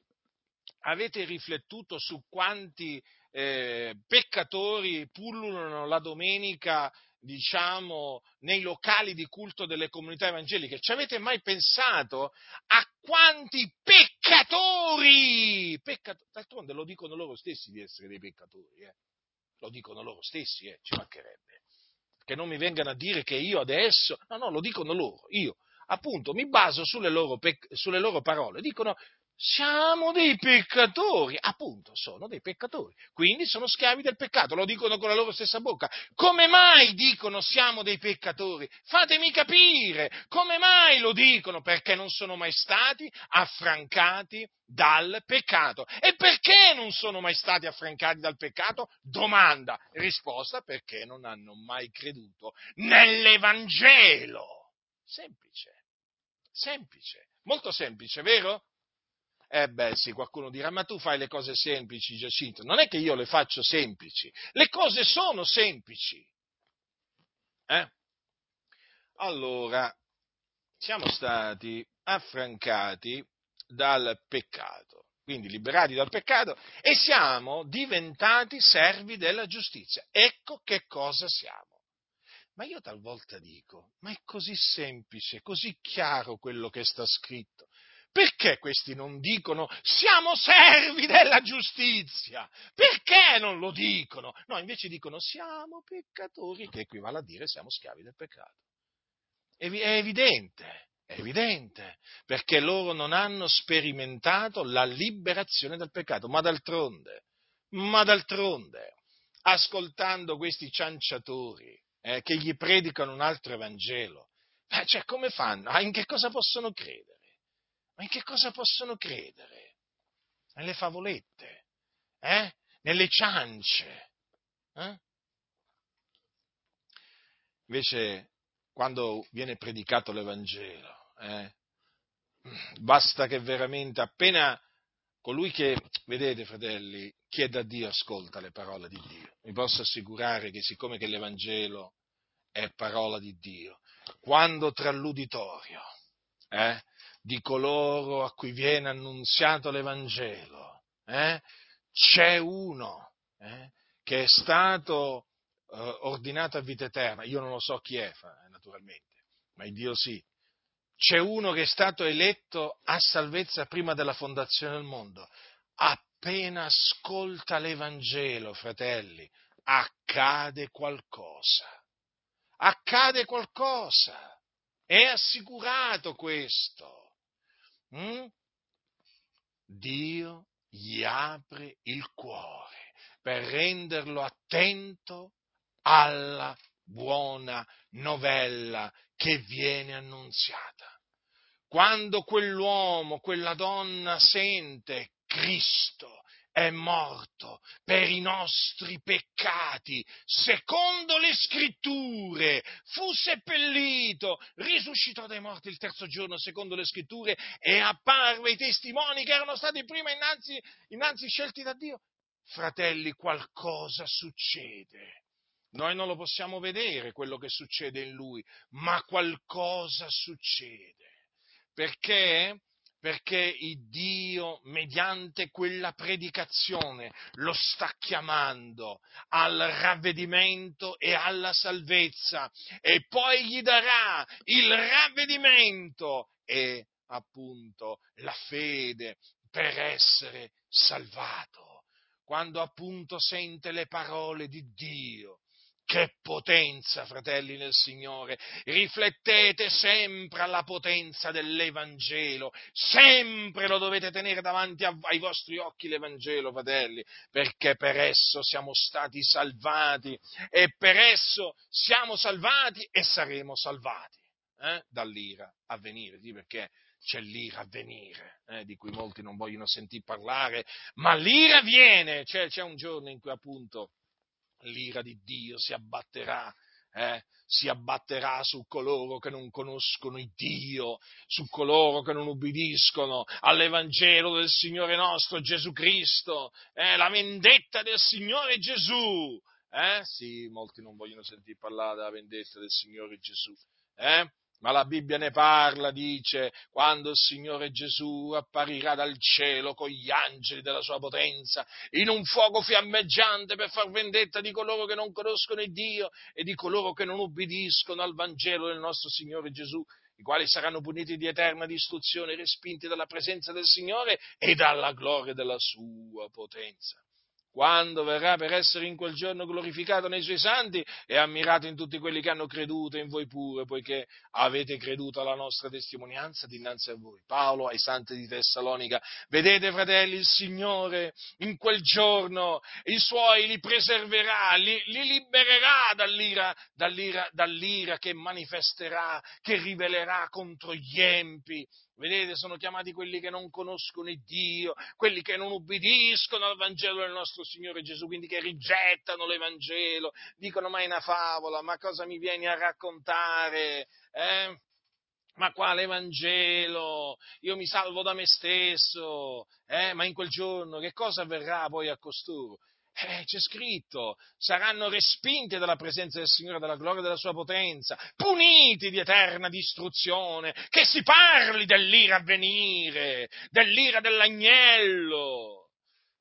avete riflettuto su quanti eh, peccatori pullulano la domenica diciamo, nei locali di culto delle comunità evangeliche. Ci avete mai pensato a quanti peccatori, peccatori d'altronde lo dicono loro stessi di essere dei peccatori, eh? lo dicono loro stessi, eh? ci mancherebbe. Che non mi vengano a dire che io adesso, no, no, lo dicono loro, io appunto mi baso sulle loro, sulle loro parole, dicono siamo dei peccatori, appunto, sono dei peccatori, quindi sono schiavi del peccato, lo dicono con la loro stessa bocca. Come mai dicono siamo dei peccatori? Fatemi capire, come mai lo dicono? Perché non sono mai stati affrancati dal peccato. E perché non sono mai stati affrancati dal peccato? Domanda, risposta, perché non hanno mai creduto nell'Evangelo. Semplice, semplice, molto semplice, vero? Eh beh sì, qualcuno dirà, ma tu fai le cose semplici, Giacinto. Non è che io le faccio semplici, le cose sono semplici. Eh? Allora, siamo stati affrancati dal peccato, quindi liberati dal peccato e siamo diventati servi della giustizia. Ecco che cosa siamo. Ma io talvolta dico, ma è così semplice, così chiaro quello che sta scritto. Perché questi non dicono siamo servi della giustizia? Perché non lo dicono? No, invece dicono siamo peccatori, che equivale a dire siamo schiavi del peccato. È evidente, è evidente, perché loro non hanno sperimentato la liberazione dal peccato, ma d'altronde, ma d'altronde, ascoltando questi cianciatori eh, che gli predicano un altro Evangelo, Eh, cioè, come fanno? Ah, in che cosa possono credere? Ma in che cosa possono credere? Nelle favolette, eh? Nelle ciance. Eh? Invece, quando viene predicato l'Evangelo, eh, basta che veramente appena colui che, vedete fratelli, chiede a Dio ascolta le parole di Dio. Vi posso assicurare che siccome che l'Evangelo è parola di Dio, quando tra l'uditorio eh, di coloro a cui viene annunziato l'Evangelo eh, c'è uno eh, che è stato eh, ordinato a vita eterna, io non lo so chi è, naturalmente, ma il Dio sì, c'è uno che è stato eletto a salvezza prima della fondazione del mondo. Appena ascolta l'Evangelo, fratelli, accade qualcosa. Accade qualcosa. È assicurato questo. Mm? Dio gli apre il cuore per renderlo attento alla buona novella che viene annunziata. Quando quell'uomo, quella donna sente Cristo è morto per i nostri peccati, secondo le scritture, fu seppellito, risuscitò dai morti il terzo giorno, secondo le scritture, e apparve ai testimoni che erano stati prima innanzi, innanzi scelti da Dio. Fratelli, qualcosa succede noi non lo possiamo vedere quello che succede in lui, ma qualcosa succede. Perché? Perché Dio, mediante quella predicazione, lo sta chiamando al ravvedimento e alla salvezza e poi gli darà il ravvedimento e appunto la fede per essere salvato. Quando appunto sente le parole di Dio, che potenza, fratelli nel Signore! Riflettete sempre alla potenza dell'Evangelo, sempre lo dovete tenere davanti ai vostri occhi l'Evangelo, fratelli, perché per esso siamo stati salvati e per esso siamo salvati e saremo salvati eh? dall'ira a venire, sì, perché c'è l'ira a venire, eh, di cui molti non vogliono sentire parlare, ma l'ira viene, cioè, c'è un giorno in cui appunto l'ira di Dio si abbatterà, eh? si abbatterà su coloro che non conoscono il Dio, su coloro che non ubbidiscono all'Evangelo del Signore nostro Gesù Cristo, eh? la vendetta del Signore Gesù. Eh? Sì, molti non vogliono sentire parlare della vendetta del Signore Gesù. Eh? Ma la Bibbia ne parla, dice, quando il Signore Gesù apparirà dal cielo con gli angeli della sua potenza, in un fuoco fiammeggiante per far vendetta di coloro che non conoscono il Dio e di coloro che non ubbidiscono al Vangelo del nostro Signore Gesù, i quali saranno puniti di eterna distruzione, respinti dalla presenza del Signore e dalla gloria della sua potenza quando verrà per essere in quel giorno glorificato nei suoi santi e ammirato in tutti quelli che hanno creduto in voi pure, poiché avete creduto alla nostra testimonianza dinanzi a voi. Paolo ai santi di Tessalonica, vedete fratelli, il Signore in quel giorno i suoi li preserverà, li, li libererà dall'ira, dall'ira, dall'ira che manifesterà, che rivelerà contro gli empi, Vedete, sono chiamati quelli che non conoscono il Dio, quelli che non ubbidiscono al Vangelo del nostro Signore Gesù, quindi che rigettano l'Evangelo, dicono ma è una favola, ma cosa mi vieni a raccontare? Eh? Ma quale Vangelo? Io mi salvo da me stesso, eh? ma in quel giorno che cosa avverrà poi a costoro? Eh, c'è scritto, saranno respinti dalla presenza del Signore, dalla gloria della sua potenza, puniti di eterna distruzione, che si parli dell'ira a venire, dell'ira dell'agnello,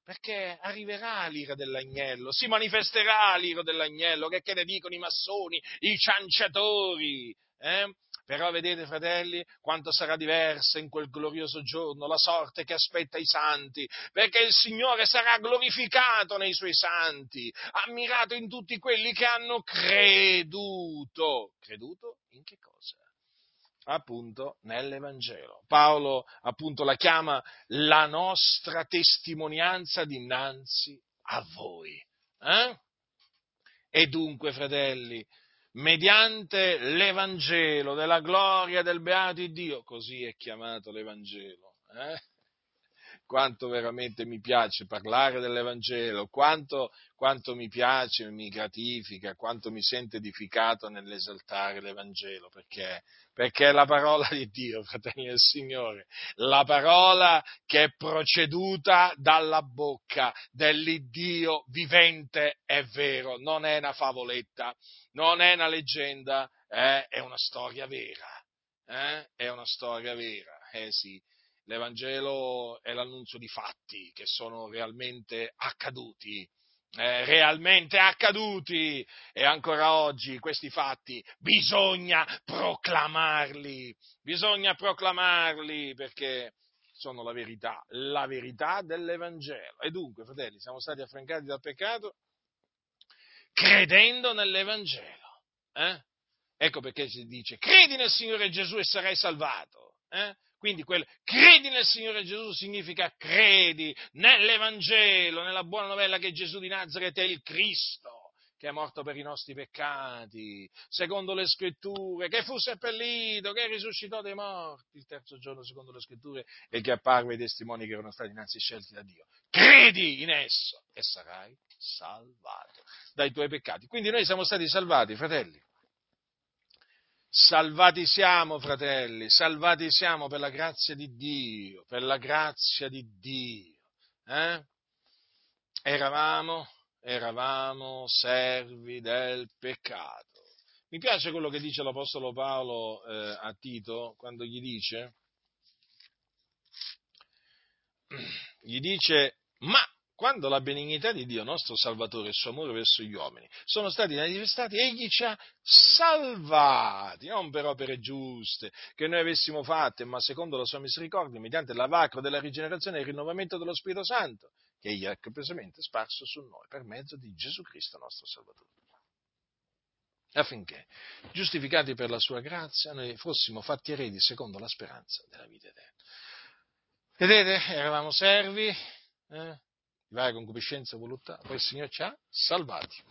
perché arriverà l'ira dell'agnello, si manifesterà l'ira dell'agnello, che, che ne dicono i massoni, i cianciatori, eh? Però vedete, fratelli, quanto sarà diversa in quel glorioso giorno la sorte che aspetta i santi, perché il Signore sarà glorificato nei suoi santi, ammirato in tutti quelli che hanno creduto. Creduto in che cosa? appunto nell'Evangelo. Paolo appunto la chiama la nostra testimonianza dinanzi a voi. Eh? E dunque, fratelli, mediante l'Evangelo della gloria del beato Dio, così è chiamato l'Evangelo. Eh? Quanto veramente mi piace parlare dell'Evangelo, quanto, quanto, mi piace, mi gratifica, quanto mi sento edificato nell'esaltare l'Evangelo, perché, perché è la parola di Dio, fratelli del Signore, la parola che è proceduta dalla bocca dell'Iddio vivente è vero, non è una favoletta, non è una leggenda, eh, è una storia vera, eh, è una storia vera, eh sì L'Evangelo è l'annunzio di fatti che sono realmente accaduti, eh, realmente accaduti e ancora oggi questi fatti bisogna proclamarli, bisogna proclamarli perché sono la verità, la verità dell'Evangelo. E dunque, fratelli, siamo stati affrancati dal peccato credendo nell'Evangelo. Eh? Ecco perché si dice, credi nel Signore Gesù e sarai salvato. Eh? Quindi quel credi nel Signore Gesù significa credi nell'Evangelo, nella buona novella che Gesù di Nazareth è il Cristo, che è morto per i nostri peccati, secondo le scritture, che fu seppellito, che risuscitò dai morti il terzo giorno secondo le scritture e che apparve ai testimoni che erano stati innanzi scelti da Dio. Credi in esso e sarai salvato dai tuoi peccati. Quindi noi siamo stati salvati, fratelli Salvati siamo, fratelli, salvati siamo per la grazia di Dio, per la grazia di Dio. Eh? Eravamo, eravamo servi del peccato. Mi piace quello che dice l'Apostolo Paolo eh, a Tito quando gli dice, gli dice, ma quando la benignità di Dio, nostro Salvatore, e il suo amore verso gli uomini sono stati manifestati, egli ci ha salvati, non per opere giuste che noi avessimo fatte, ma secondo la sua misericordia, mediante l'avacro della rigenerazione e il rinnovamento dello Spirito Santo, che egli ha copiosamente sparso su noi per mezzo di Gesù Cristo, nostro Salvatore affinché, giustificati per la sua grazia, noi fossimo fatti eredi secondo la speranza della vita eterna. Vedete, eravamo servi, eh? Varia concupiscenza e voluttà, poi il Signore ci ha salvati.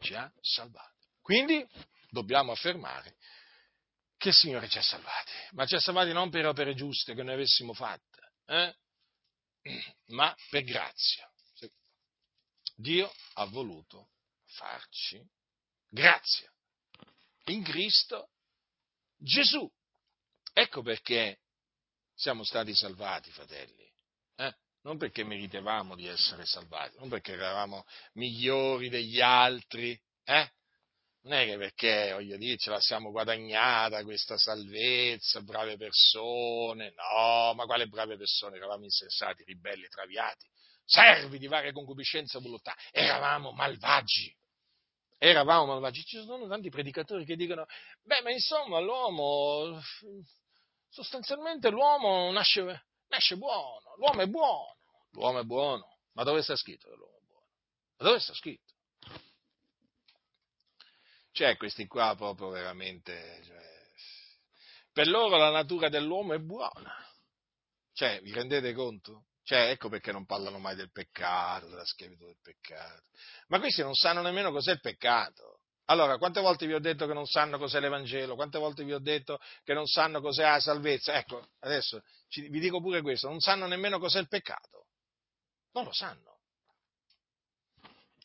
Ci ha salvati. Quindi dobbiamo affermare che il Signore ci ha salvati, ma ci ha salvati non per opere giuste che noi avessimo fatte, eh? ma per grazia. Dio ha voluto farci grazia in Cristo Gesù. Ecco perché siamo stati salvati, fratelli non perché meritevamo di essere salvati, non perché eravamo migliori degli altri, eh? Non è che perché, voglio dire, ce la siamo guadagnata questa salvezza, brave persone, no, ma quale brave persone? Eravamo insensati, ribelli, traviati, servi di varie concupiscenze e voluttà, eravamo malvagi. Eravamo malvagi. Ci sono tanti predicatori che dicono, beh, ma insomma, l'uomo, sostanzialmente l'uomo nasce, nasce buono, l'uomo è buono l'uomo è buono. Ma dove sta scritto che l'uomo è buono? Ma dove sta scritto? Cioè, questi qua proprio veramente... Cioè, per loro la natura dell'uomo è buona. Cioè, vi rendete conto? Cioè, ecco perché non parlano mai del peccato, della schiavitù del peccato. Ma questi non sanno nemmeno cos'è il peccato. Allora, quante volte vi ho detto che non sanno cos'è l'Evangelo? Quante volte vi ho detto che non sanno cos'è la salvezza? Ecco, adesso vi dico pure questo, non sanno nemmeno cos'è il peccato. Non lo sanno.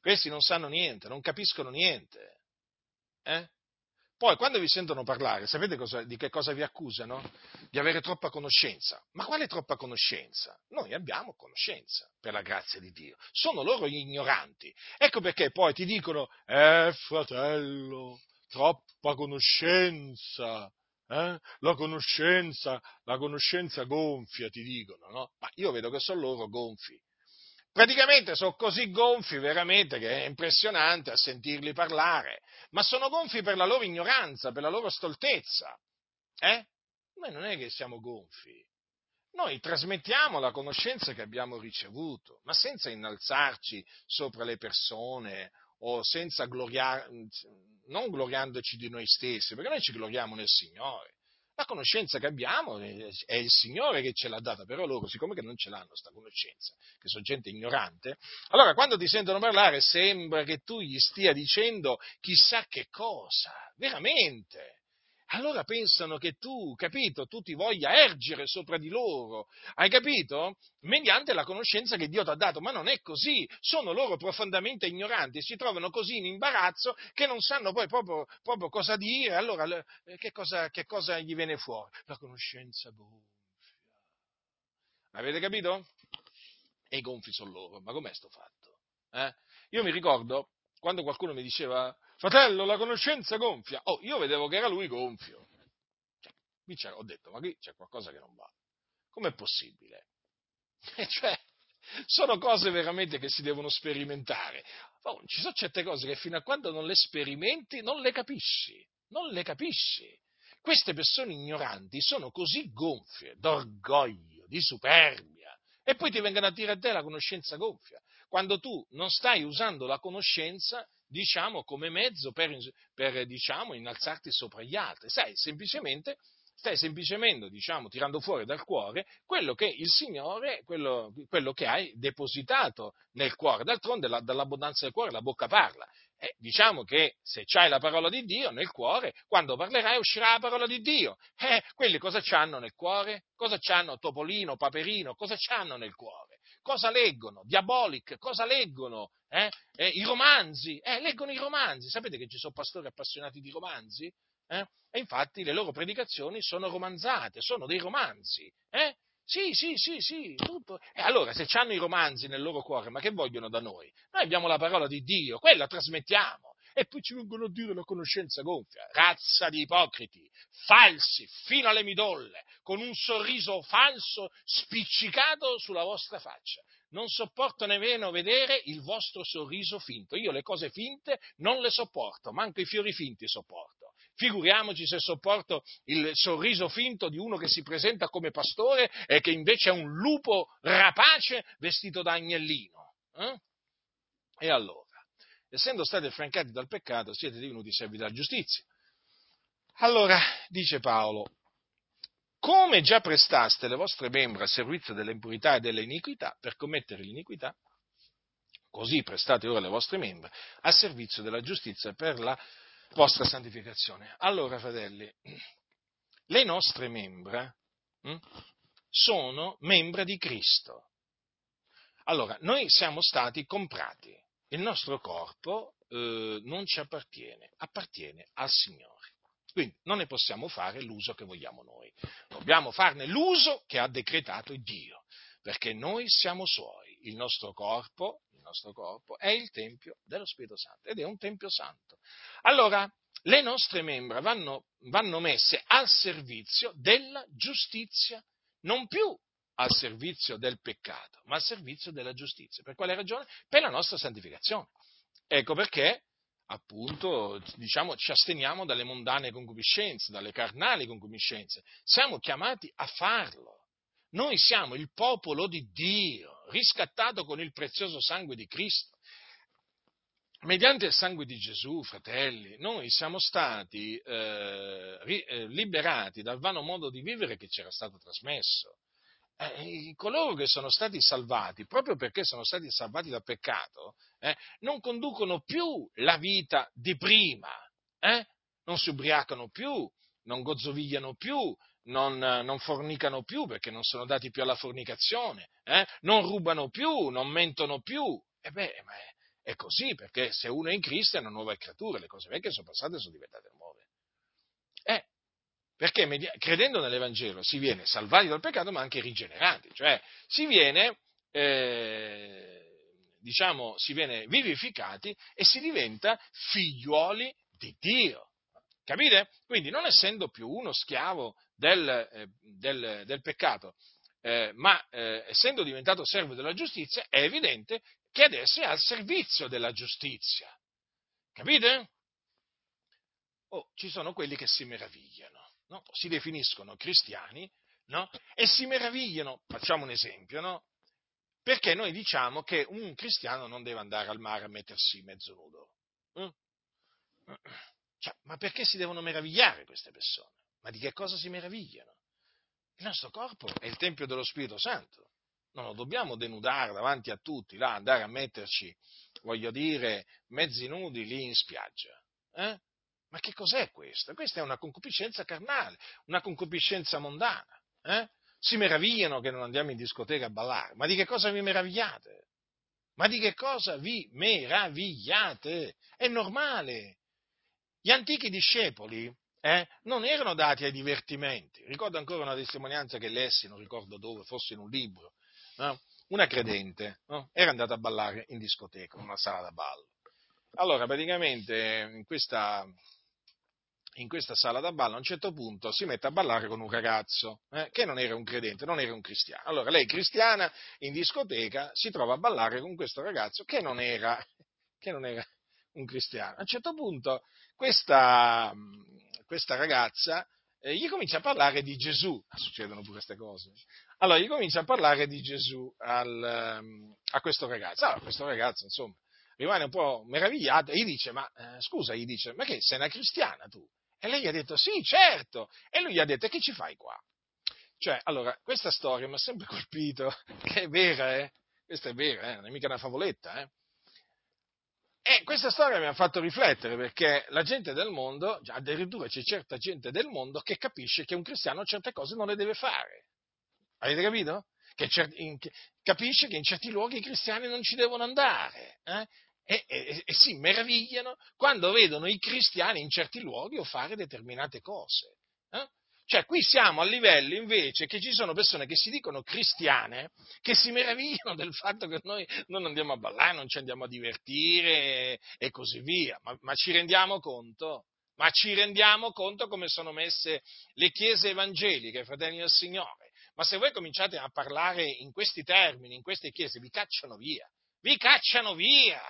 Questi non sanno niente, non capiscono niente. Eh? Poi, quando vi sentono parlare, sapete cosa, di che cosa vi accusano? Di avere troppa conoscenza. Ma quale troppa conoscenza? Noi abbiamo conoscenza, per la grazia di Dio. Sono loro gli ignoranti. Ecco perché poi ti dicono, eh fratello, troppa conoscenza. Eh? La conoscenza, la conoscenza gonfia, ti dicono, no? Ma io vedo che sono loro gonfi praticamente sono così gonfi veramente che è impressionante a sentirli parlare, ma sono gonfi per la loro ignoranza, per la loro stoltezza. Eh? Noi non è che siamo gonfi, noi trasmettiamo la conoscenza che abbiamo ricevuto, ma senza innalzarci sopra le persone o senza gloriare, non gloriandoci di noi stessi, perché noi ci gloriamo nel Signore. La conoscenza che abbiamo è il Signore che ce l'ha data, però loro, siccome non ce l'hanno questa conoscenza, che sono gente ignorante, allora quando ti sentono parlare sembra che tu gli stia dicendo chissà che cosa, veramente allora pensano che tu, capito, tu ti voglia ergere sopra di loro, hai capito? Mediante la conoscenza che Dio ti ha dato, ma non è così, sono loro profondamente ignoranti, si trovano così in imbarazzo che non sanno poi proprio, proprio cosa dire, allora eh, che cosa, che cosa gli viene fuori? La conoscenza gonfia. Avete capito? E i gonfi sono loro, ma com'è sto fatto? Eh? Io mi ricordo quando qualcuno mi diceva fratello, la conoscenza gonfia. Oh, io vedevo che era lui gonfio. Cioè, ho detto, ma qui c'è qualcosa che non va. Com'è possibile? <laughs> E cioè, sono cose veramente che si devono sperimentare. Oh, ci sono certe cose che fino a quando non le sperimenti non le capisci. Non le capisci. Queste persone ignoranti sono così gonfie d'orgoglio, di superbia, e poi ti vengono a dire a te la conoscenza gonfia, quando tu non stai usando la conoscenza diciamo, come mezzo per, per diciamo, innalzarti sopra gli altri. Sai, semplicemente, stai semplicemente, diciamo, tirando fuori dal cuore quello che il Signore, quello, quello che hai depositato nel cuore. D'altronde la, dall'abbondanza del cuore la bocca parla. Eh, diciamo che se c'hai la parola di Dio nel cuore, quando parlerai uscirà la parola di Dio. Eh, quelli cosa c'hanno nel cuore? Cosa c'hanno Topolino, Paperino? Cosa c'hanno nel cuore? Cosa leggono? Diabolic, cosa leggono? Eh? Eh, I romanzi, eh, leggono i romanzi. Sapete che ci sono pastori appassionati di romanzi? Eh? E infatti le loro predicazioni sono romanzate, sono dei romanzi. Eh? Sì, sì, sì, sì, tutto. E allora, se hanno i romanzi nel loro cuore, ma che vogliono da noi? Noi abbiamo la parola di Dio, quella trasmettiamo e poi ci vengono a dire la conoscenza gonfia. Razza di ipocriti, falsi fino alle midolle, con un sorriso falso spiccicato sulla vostra faccia. Non sopporto nemmeno vedere il vostro sorriso finto. Io le cose finte non le sopporto, manco i fiori finti sopporto. Figuriamoci se sopporto il sorriso finto di uno che si presenta come pastore e che invece è un lupo rapace vestito da agnellino. Eh? E allora? Essendo stati affrancati dal peccato, siete divenuti servi della giustizia. Allora, dice Paolo, come già prestaste le vostre membra a servizio dell'impurità e dell'iniquità per commettere l'iniquità, così prestate ora le vostre membra a servizio della giustizia per la vostra santificazione. Allora, fratelli, le nostre membra hm, sono membra di Cristo. Allora, noi siamo stati comprati il nostro corpo eh, non ci appartiene, appartiene al Signore. Quindi non ne possiamo fare l'uso che vogliamo noi, dobbiamo farne l'uso che ha decretato Dio, perché noi siamo suoi, il nostro corpo, il nostro corpo è il Tempio dello Spirito Santo ed è un Tempio Santo. Allora, le nostre membra vanno, vanno messe al servizio della giustizia, non più al servizio del peccato, ma al servizio della giustizia. Per quale ragione? Per la nostra santificazione. Ecco perché, appunto, diciamo, ci asteniamo dalle mondane concupiscenze, dalle carnali concupiscenze. Siamo chiamati a farlo. Noi siamo il popolo di Dio, riscattato con il prezioso sangue di Cristo. Mediante il sangue di Gesù, fratelli, noi siamo stati eh, eh liberati dal vano modo di vivere che ci era stato trasmesso eh, coloro che sono stati salvati, proprio perché sono stati salvati dal peccato, eh, non conducono più la vita di prima, eh? non si ubriacano più, non gozzovigliano più, non, non, fornicano più perché non sono dati più alla fornicazione, eh? non rubano più, non mentono più. E beh, ma è, è, così perché se uno è in Cristo è una nuova creatura, le cose vecchie sono passate e sono diventate nuove. Perché credendo nell'Evangelo si viene salvati dal peccato ma anche rigenerati, cioè si viene, eh, diciamo, si viene vivificati e si diventa figliuoli di Dio. Capite? Quindi non essendo più uno schiavo del, eh, del, del peccato, eh, ma eh, essendo diventato servo della giustizia, è evidente che adesso è al servizio della giustizia. Capite? Oh, ci sono quelli che si meravigliano no? si definiscono cristiani no? e si meravigliano, facciamo un esempio, no? perché noi diciamo che un cristiano non deve andare al mare a mettersi mezzo nudo. Mm? Cioè, ma perché si devono meravigliare queste persone? Ma di che cosa si meravigliano? Il nostro corpo è il Tempio dello Spirito Santo. Non lo dobbiamo denudare davanti a tutti, là, andare a metterci, voglio dire, mezzi nudi lì in spiaggia. Eh? Ma che cos'è questo? Questa è una concupiscenza carnale, una concupiscenza mondana. Eh? Si meravigliano che non andiamo in discoteca a ballare. Ma di che cosa vi meravigliate? Ma di che cosa vi meravigliate? È normale. Gli antichi discepoli eh, non erano dati ai divertimenti. Ricordo ancora una testimonianza che lessi, non ricordo dove, forse in un libro. No? Una credente no? era andata a ballare in discoteca, in una sala da ballo. Allora, praticamente, in questa, in questa sala da ballo a un certo punto si mette a ballare con un ragazzo eh, che non era un credente, non era un cristiano. Allora lei cristiana in discoteca si trova a ballare con questo ragazzo che non era, che non era un cristiano. A un certo punto questa, questa ragazza eh, gli comincia a parlare di Gesù, succedono pure queste cose, allora gli comincia a parlare di Gesù al, a questo ragazzo. Allora questo ragazzo insomma rimane un po' meravigliato e gli dice ma eh, scusa, gli dice ma che sei una cristiana tu? E lei gli ha detto sì, certo. E lui gli ha detto e che ci fai qua? Cioè, allora, questa storia mi ha sempre <laughs> colpito, che è vera, eh? Questa è vera, eh? non è mica una favoletta, eh? E questa storia mi ha fatto riflettere perché la gente del mondo, addirittura c'è certa gente del mondo che capisce che un cristiano certe cose non le deve fare. Avete capito? Che cer- in, capisce che in certi luoghi i cristiani non ci devono andare. Eh? E, e, e, si meravigliano quando vedono i cristiani in certi luoghi o fare determinate cose. Eh? Cioè, qui siamo a livello invece che ci sono persone che si dicono cristiane, che si meravigliano del fatto che noi non andiamo a ballare, non ci andiamo a divertire e così via. Ma, ma ci rendiamo conto? Ma ci rendiamo conto come sono messe le chiese evangeliche, fratelli del Signore? Ma se voi cominciate a parlare in questi termini, in queste chiese, vi cacciano via. Vi cacciano via!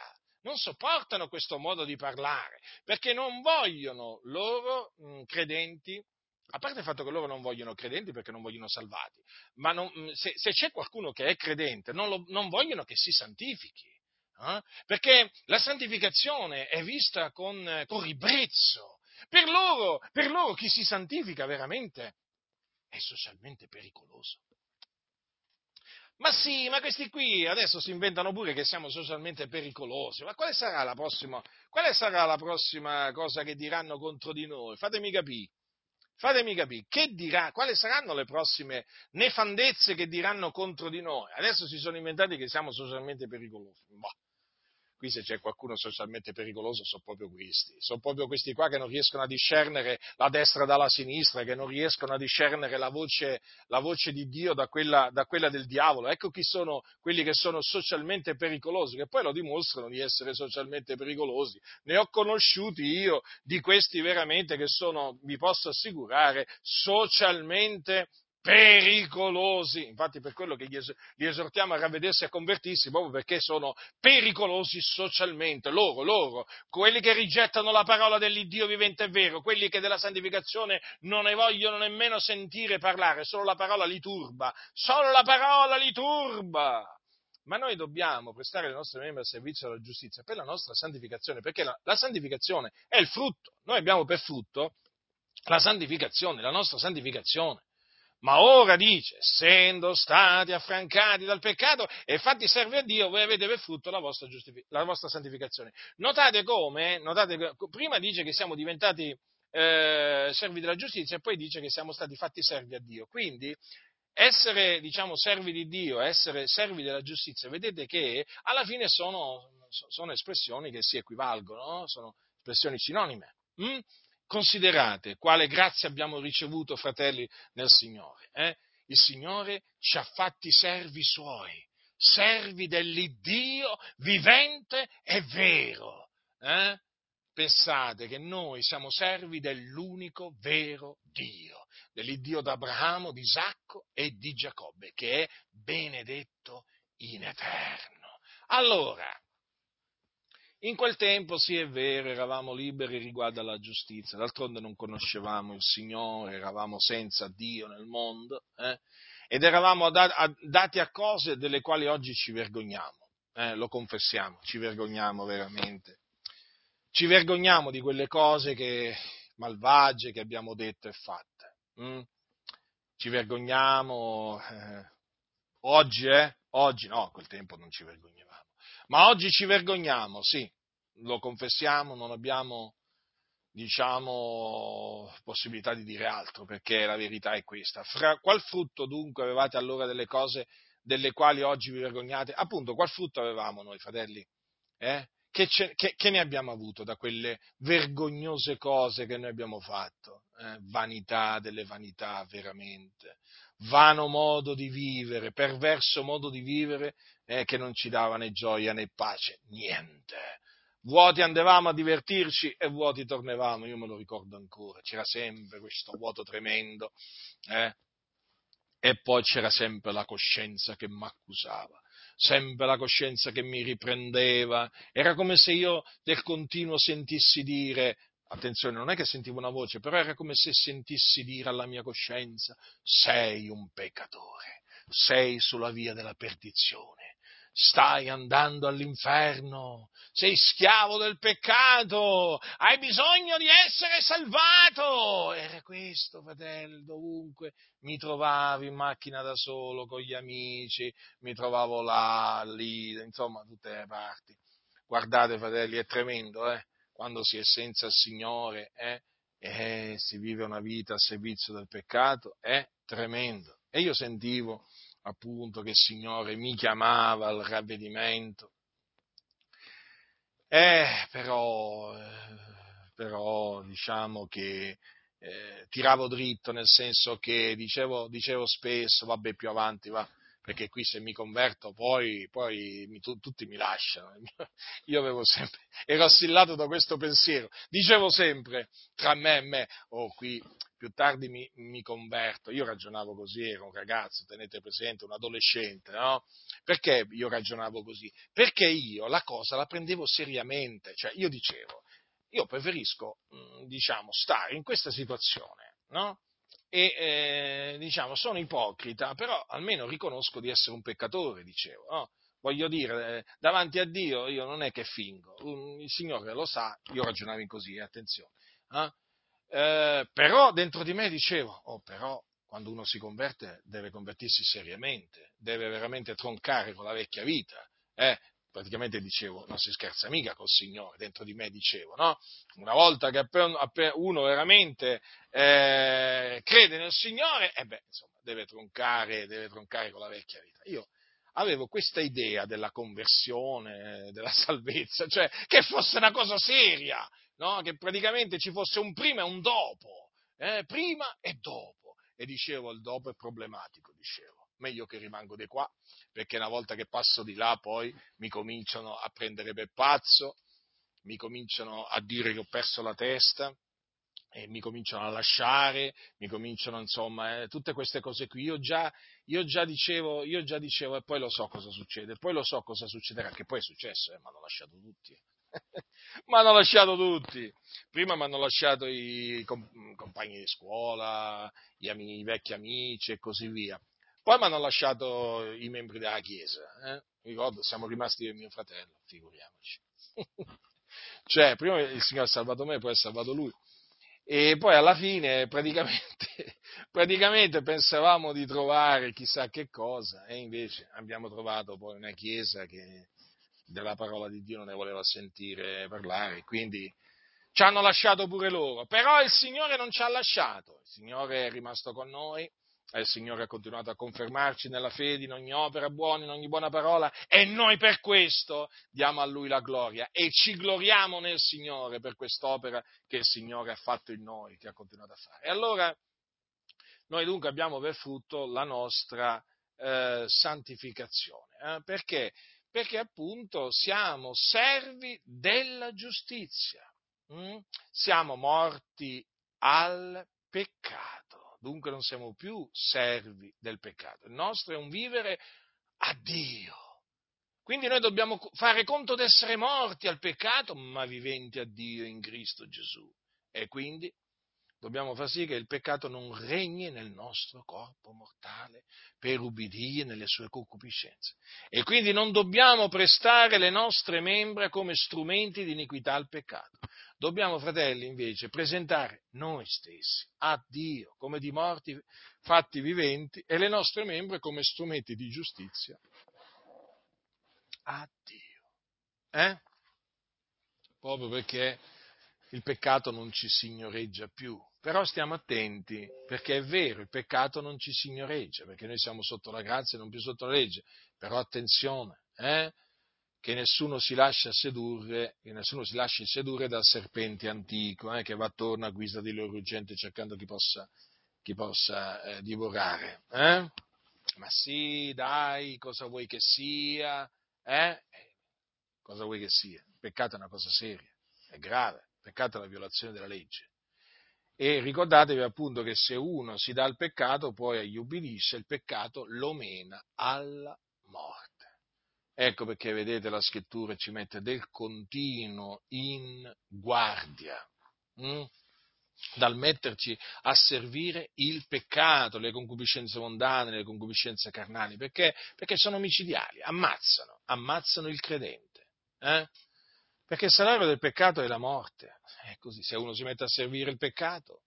Non sopportano questo modo di parlare, perché non vogliono loro mh, credenti, a parte il fatto che loro non vogliono credenti perché non vogliono salvati, ma non, se, se, c'è qualcuno che è credente, non, lo, non vogliono che si santifichi. Eh? Perché la santificazione è vista con, con ribrezzo. Per loro, per loro chi si santifica veramente è socialmente pericoloso. Ma sì, ma questi qui adesso si inventano pure che siamo socialmente pericolosi. Ma quale sarà la prossima, quale sarà la prossima cosa che diranno contro di noi? Fatemi capire. Fatemi capire, che dirà, quali saranno le prossime nefandezze che diranno contro di noi? Adesso si sono inventati che siamo socialmente pericolosi. Boh qui se c'è qualcuno socialmente pericoloso sono proprio questi, sono proprio questi qua che non riescono a discernere la destra dalla sinistra, che non riescono a discernere la voce, la voce di Dio da quella, da quella, del diavolo. Ecco chi sono quelli che sono socialmente pericolosi, che poi lo dimostrano di essere socialmente pericolosi. Ne ho conosciuti io di questi veramente che sono, vi posso assicurare, socialmente pericolosi pericolosi, infatti per quello che li esortiamo a ravvedersi e a convertirsi, proprio perché sono pericolosi socialmente, loro, loro, quelli che rigettano la parola dell'Iddio vivente e vero, quelli che della santificazione non ne vogliono nemmeno sentire parlare, solo la parola li turba, solo la parola li turba. Ma noi dobbiamo prestare le nostre membra al servizio della giustizia per la nostra santificazione, perché la, la santificazione è il frutto. Noi abbiamo per frutto la santificazione, la nostra santificazione. Ma ora dice, essendo stati affrancati dal peccato e fatti servi a Dio, voi avete per frutto la vostra, giustific- la vostra santificazione. Notate come, notate, prima dice che siamo diventati eh, servi della giustizia e poi dice che siamo stati fatti servi a Dio. Quindi essere, diciamo, servi di Dio, essere servi della giustizia, vedete che alla fine sono, sono espressioni che si equivalgono, sono espressioni sinonime. Mm? Considerate quale grazia abbiamo ricevuto, fratelli, nel Signore. Eh? Il Signore ci ha fatti servi suoi, servi dell'Iddio vivente e vero. Eh? Pensate che noi siamo servi dell'unico vero Dio, dell'Iddio d'Abramo, di Isacco e di Giacobbe, che è benedetto in eterno. Allora, in quel tempo, sì è vero, eravamo liberi riguardo alla giustizia, d'altronde non conoscevamo il Signore, eravamo senza Dio nel mondo eh? ed eravamo dati a cose delle quali oggi ci vergogniamo, eh? lo confessiamo, ci vergogniamo veramente. Ci vergogniamo di quelle cose che, malvagie che abbiamo detto e fatte. Mm? Ci vergogniamo. Eh, oggi, eh? Oggi no, a quel tempo non ci vergognavamo. Ma oggi ci vergogniamo, sì, lo confessiamo, non abbiamo, diciamo, possibilità di dire altro, perché la verità è questa. Fra, qual frutto dunque avevate allora delle cose delle quali oggi vi vergognate? Appunto, qual frutto avevamo noi, fratelli? Eh? Che, che, che, ne abbiamo avuto da quelle vergognose cose che noi abbiamo fatto? Eh? Vanità delle vanità, veramente. Vano modo di vivere, perverso modo di vivere eh, che non ci dava né gioia né pace. Niente. Vuoti andavamo a divertirci e vuoti tornavamo, io me lo ricordo ancora, c'era sempre questo vuoto tremendo, eh? e poi c'era sempre la coscienza che mi accusava, sempre la coscienza che mi riprendeva, era come se io del continuo sentissi dire, attenzione, non è che sentivo una voce, però era come se sentissi dire alla mia coscienza, sei un peccatore, sei sulla via della perdizione stai andando all'inferno, sei schiavo del peccato, hai bisogno di essere salvato. Era questo, fratello, dovunque mi trovavo in macchina da solo con gli amici, mi trovavo là, lì, insomma, tutte le parti. Guardate, fratelli, è tremendo, eh? Quando si è senza il Signore, eh? E si vive una vita a servizio del peccato, è tremendo. E io sentivo appunto che il Signore mi chiamava al ravvedimento. Eh, però, eh, però diciamo che eh, tiravo dritto, nel senso che dicevo, dicevo spesso, vabbè più avanti va, perché qui se mi converto poi, poi mi, tu, tutti mi lasciano. <laughs> Io avevo sempre, ero assillato da questo pensiero, dicevo sempre tra me e me, oh qui più tardi mi, mi, converto. Io ragionavo così, ero un ragazzo, tenete presente, un adolescente, no? Perché io ragionavo così? Perché io la cosa la prendevo seriamente, cioè io dicevo, io preferisco, diciamo, stare in questa situazione, no? E eh, diciamo sono ipocrita, però almeno riconosco di essere un peccatore, dicevo. No? Voglio dire, eh, davanti a Dio io non è che fingo, il Signore lo sa, io ragionavo così, attenzione. Eh? Eh, però dentro di me dicevo, oh però quando uno si converte deve convertirsi seriamente, deve veramente troncare con la vecchia vita, eh? Praticamente dicevo, non si scherza mica col Signore, dentro di me dicevo, no? Una volta che uno veramente eh, crede nel Signore, e eh beh, insomma, deve troncare, deve troncare con la vecchia vita. Io avevo questa idea della conversione, della <laughs> salvezza, cioè che fosse una cosa seria, no? Che praticamente ci fosse un prima e un dopo, eh? prima e dopo. E dicevo, il dopo è problematico, dicevo meglio che rimango di qua, perché una volta che passo di là poi mi cominciano a prendere per pazzo, mi cominciano a dire che ho perso la testa, e mi cominciano a lasciare, mi cominciano insomma, eh, tutte queste cose qui. Io già, io già, dicevo, io già dicevo, e poi lo so cosa succede, poi lo so cosa succederà, che poi è successo, eh, mi hanno lasciato tutti. <laughs> mi hanno lasciato tutti. Prima mi hanno lasciato i compagni di scuola, gli amici, i vecchi amici e così via. Poi mi hanno lasciato i membri della Chiesa, eh? ricordo, siamo rimasti io e mio fratello, figuriamoci. <laughs> cioè, prima il Signore ha salvato me, poi ha salvato lui. E poi alla fine praticamente, <laughs> praticamente pensavamo di trovare chissà che cosa e invece abbiamo trovato poi una chiesa che della parola di Dio non ne voleva sentire parlare, quindi ci hanno lasciato pure loro. Però il Signore non ci ha lasciato, il Signore è rimasto con noi il Signore ha continuato a confermarci nella fede, in ogni opera buona, in ogni buona parola, e noi per questo diamo a Lui la gloria e ci gloriamo nel Signore per quest'opera che il Signore ha fatto in noi, che ha continuato a fare. E allora noi dunque abbiamo per frutto la nostra eh, santificazione. Eh? Perché? Perché appunto siamo servi della giustizia. Mm? Siamo morti al peccato dunque non siamo più servi del peccato, il nostro è un vivere a Dio. Quindi noi dobbiamo fare conto di essere morti al peccato, ma viventi a Dio in Cristo Gesù. E quindi dobbiamo far sì che il peccato non regni nel nostro corpo mortale per ubbidire nelle sue concupiscenze. E quindi non dobbiamo prestare le nostre membra come strumenti di iniquità al peccato. Dobbiamo, fratelli, invece, presentare noi stessi a Dio come di morti fatti viventi e le nostre membra come strumenti di giustizia a Dio. Eh? Proprio perché il peccato non ci signoreggia più. Però stiamo attenti, perché è vero, il peccato non ci signoreggia, perché noi siamo sotto la grazia e non più sotto la legge. Però attenzione, eh? che nessuno si lascia sedurre, che nessuno si lasci sedurre dal serpente antico, eh? che va attorno a guisa di loro urgente cercando chi possa, chi possa eh, divorare. Eh? Ma sì, dai, cosa vuoi che sia? Eh? Cosa vuoi che sia? Il peccato è una cosa seria, è grave peccato è la violazione della legge. E ricordatevi appunto che se uno si dà al peccato, poi gli ubbidisce, il peccato lo mena alla morte. Ecco perché vedete la scrittura ci mette del continuo in guardia. Hm? dal metterci a servire il peccato, le concupiscenze mondane, le concupiscenze carnali, perché, perché sono micidiali, ammazzano, ammazzano il credente. Eh? Perché il salario del peccato è la morte. È così, se uno si mette a servire il peccato.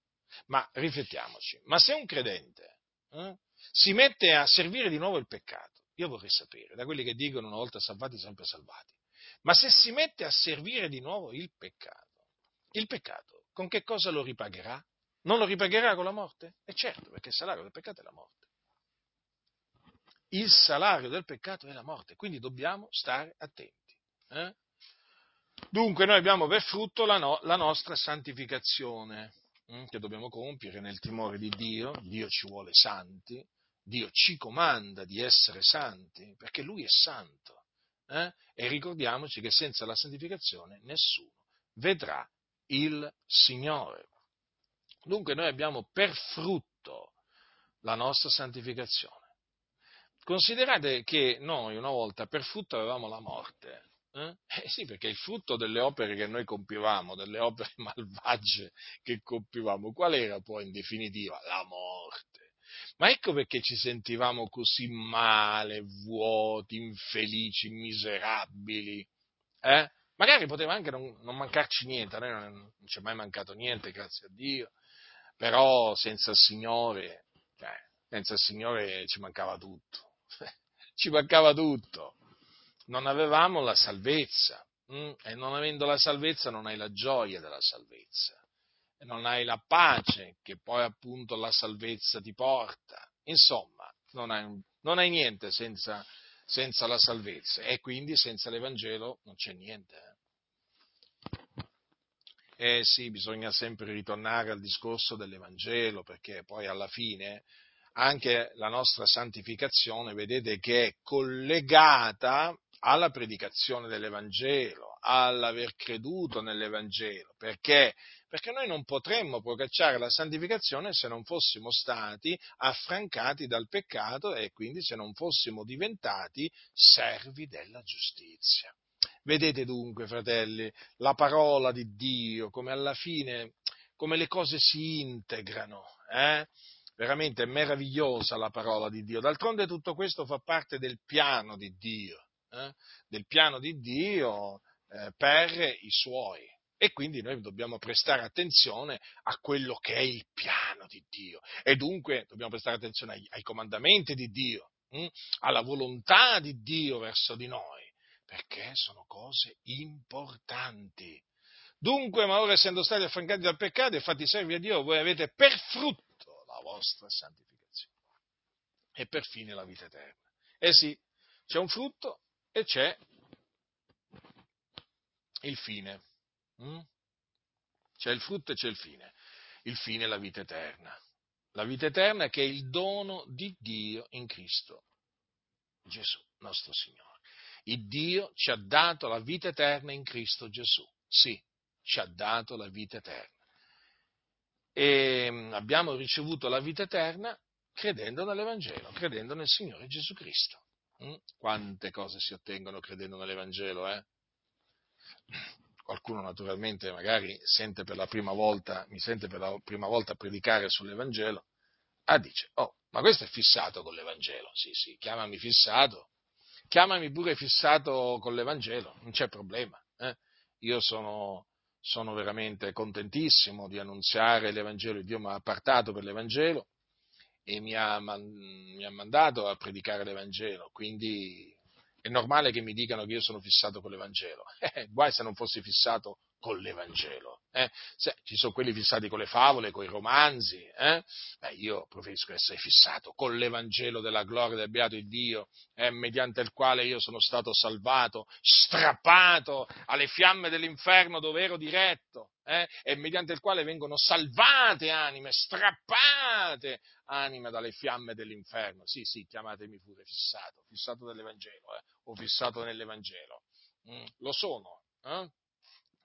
Ma riflettiamoci, ma se un credente eh, si mette a servire di nuovo il peccato, io vorrei sapere, da quelli che dicono una volta salvati, sempre salvati, ma se si mette a servire di nuovo il peccato, il peccato con che cosa lo ripagherà? Non lo ripagherà con la morte? E certo, perché il salario del peccato è la morte. Il salario del peccato è la morte, quindi dobbiamo stare attenti. Eh? Dunque noi abbiamo per frutto la, no, la nostra santificazione hm, che dobbiamo compiere nel timore di Dio, Dio ci vuole santi, Dio ci comanda di essere santi perché Lui è santo eh? e ricordiamoci che senza la santificazione nessuno vedrà il Signore. Dunque noi abbiamo per frutto la nostra santificazione. Considerate che noi una volta per frutto avevamo la morte, eh? eh? sì, perché il frutto delle opere che noi compivamo, delle opere <laughs> malvagie che compivamo, qual era poi in definitiva? La morte. Ma ecco perché ci sentivamo così male, vuoti, infelici, miserabili. Eh? Magari poteva anche non, non mancarci niente, a noi non, non ci è mai mancato niente, grazie a Dio, però senza il Signore, cioè, senza il Signore ci mancava tutto. <laughs> ci mancava tutto non avevamo la salvezza mm? e non avendo la salvezza non hai la gioia della salvezza non hai la pace che poi appunto la salvezza ti porta. Insomma, non hai, non hai niente senza, senza, la salvezza e quindi senza l'Evangelo non c'è niente. Eh. eh sì, bisogna sempre ritornare al discorso dell'Evangelo perché poi alla fine anche la nostra santificazione, vedete che è collegata alla predicazione dell'Evangelo, all'aver creduto nell'Evangelo. Perché? Perché noi non potremmo procacciare la santificazione se non fossimo stati affrancati dal peccato e quindi se non fossimo diventati servi della giustizia. Vedete dunque, fratelli, la parola di Dio, come alla fine, come le cose si integrano, eh? Veramente è meravigliosa la parola di Dio. D'altronde tutto questo fa parte del piano di Dio eh, del piano di Dio eh, per i suoi. E quindi noi dobbiamo prestare attenzione a quello che è il piano di Dio. E dunque dobbiamo prestare attenzione ai, ai comandamenti di Dio, hm? alla volontà di Dio verso di noi, perché sono cose importanti. Dunque, ma ora essendo stati affrancati dal peccato e fatti servi a Dio, voi avete per frutto la vostra santificazione e per fine la vita eterna. Eh sì, c'è un frutto e c'è il fine. Mm? C'è il frutto e c'è il fine. Il fine è la vita eterna. La vita eterna che è il dono di Dio in Cristo Gesù, nostro Signore. Il Dio ci ha dato la vita eterna in Cristo Gesù. Sì, ci ha dato la vita eterna. E mm, abbiamo ricevuto la vita eterna credendo nell'Evangelo, credendo nel Signore Gesù Cristo. Mm? Quante cose si ottengono credendo nell'Evangelo, eh? Qualcuno naturalmente magari sente per la prima volta, mi sente per la prima volta predicare sull'Evangelo, ah dice, oh, ma questo è fissato con l'Evangelo, sì sì, chiamami fissato, chiamami pure fissato con l'Evangelo, non c'è problema, eh? io sono, sono veramente contentissimo di annunziare l'Evangelo, Dio mi ha appartato per l'Evangelo e mi ha, mi ha mandato a predicare l'Evangelo, quindi è normale che mi dicano che io sono fissato con l'Evangelo. <laughs> Eh, guai se non fossi fissato con l'Evangelo. Eh? Se, ci sono quelli fissati con le favole, con i romanzi. Eh? Beh, io preferisco essere fissato con l'Evangelo della gloria del beato Dio, eh, mediante il quale io sono stato salvato, strappato alle fiamme dell'inferno dove ero diretto, eh? e mediante il quale vengono salvate anime, strappate anime dalle fiamme dell'inferno. Sì, sì, chiamatemi pure fissato, fissato dell'Evangelo, eh? o fissato nell'Evangelo. Mm, lo sono. Eh?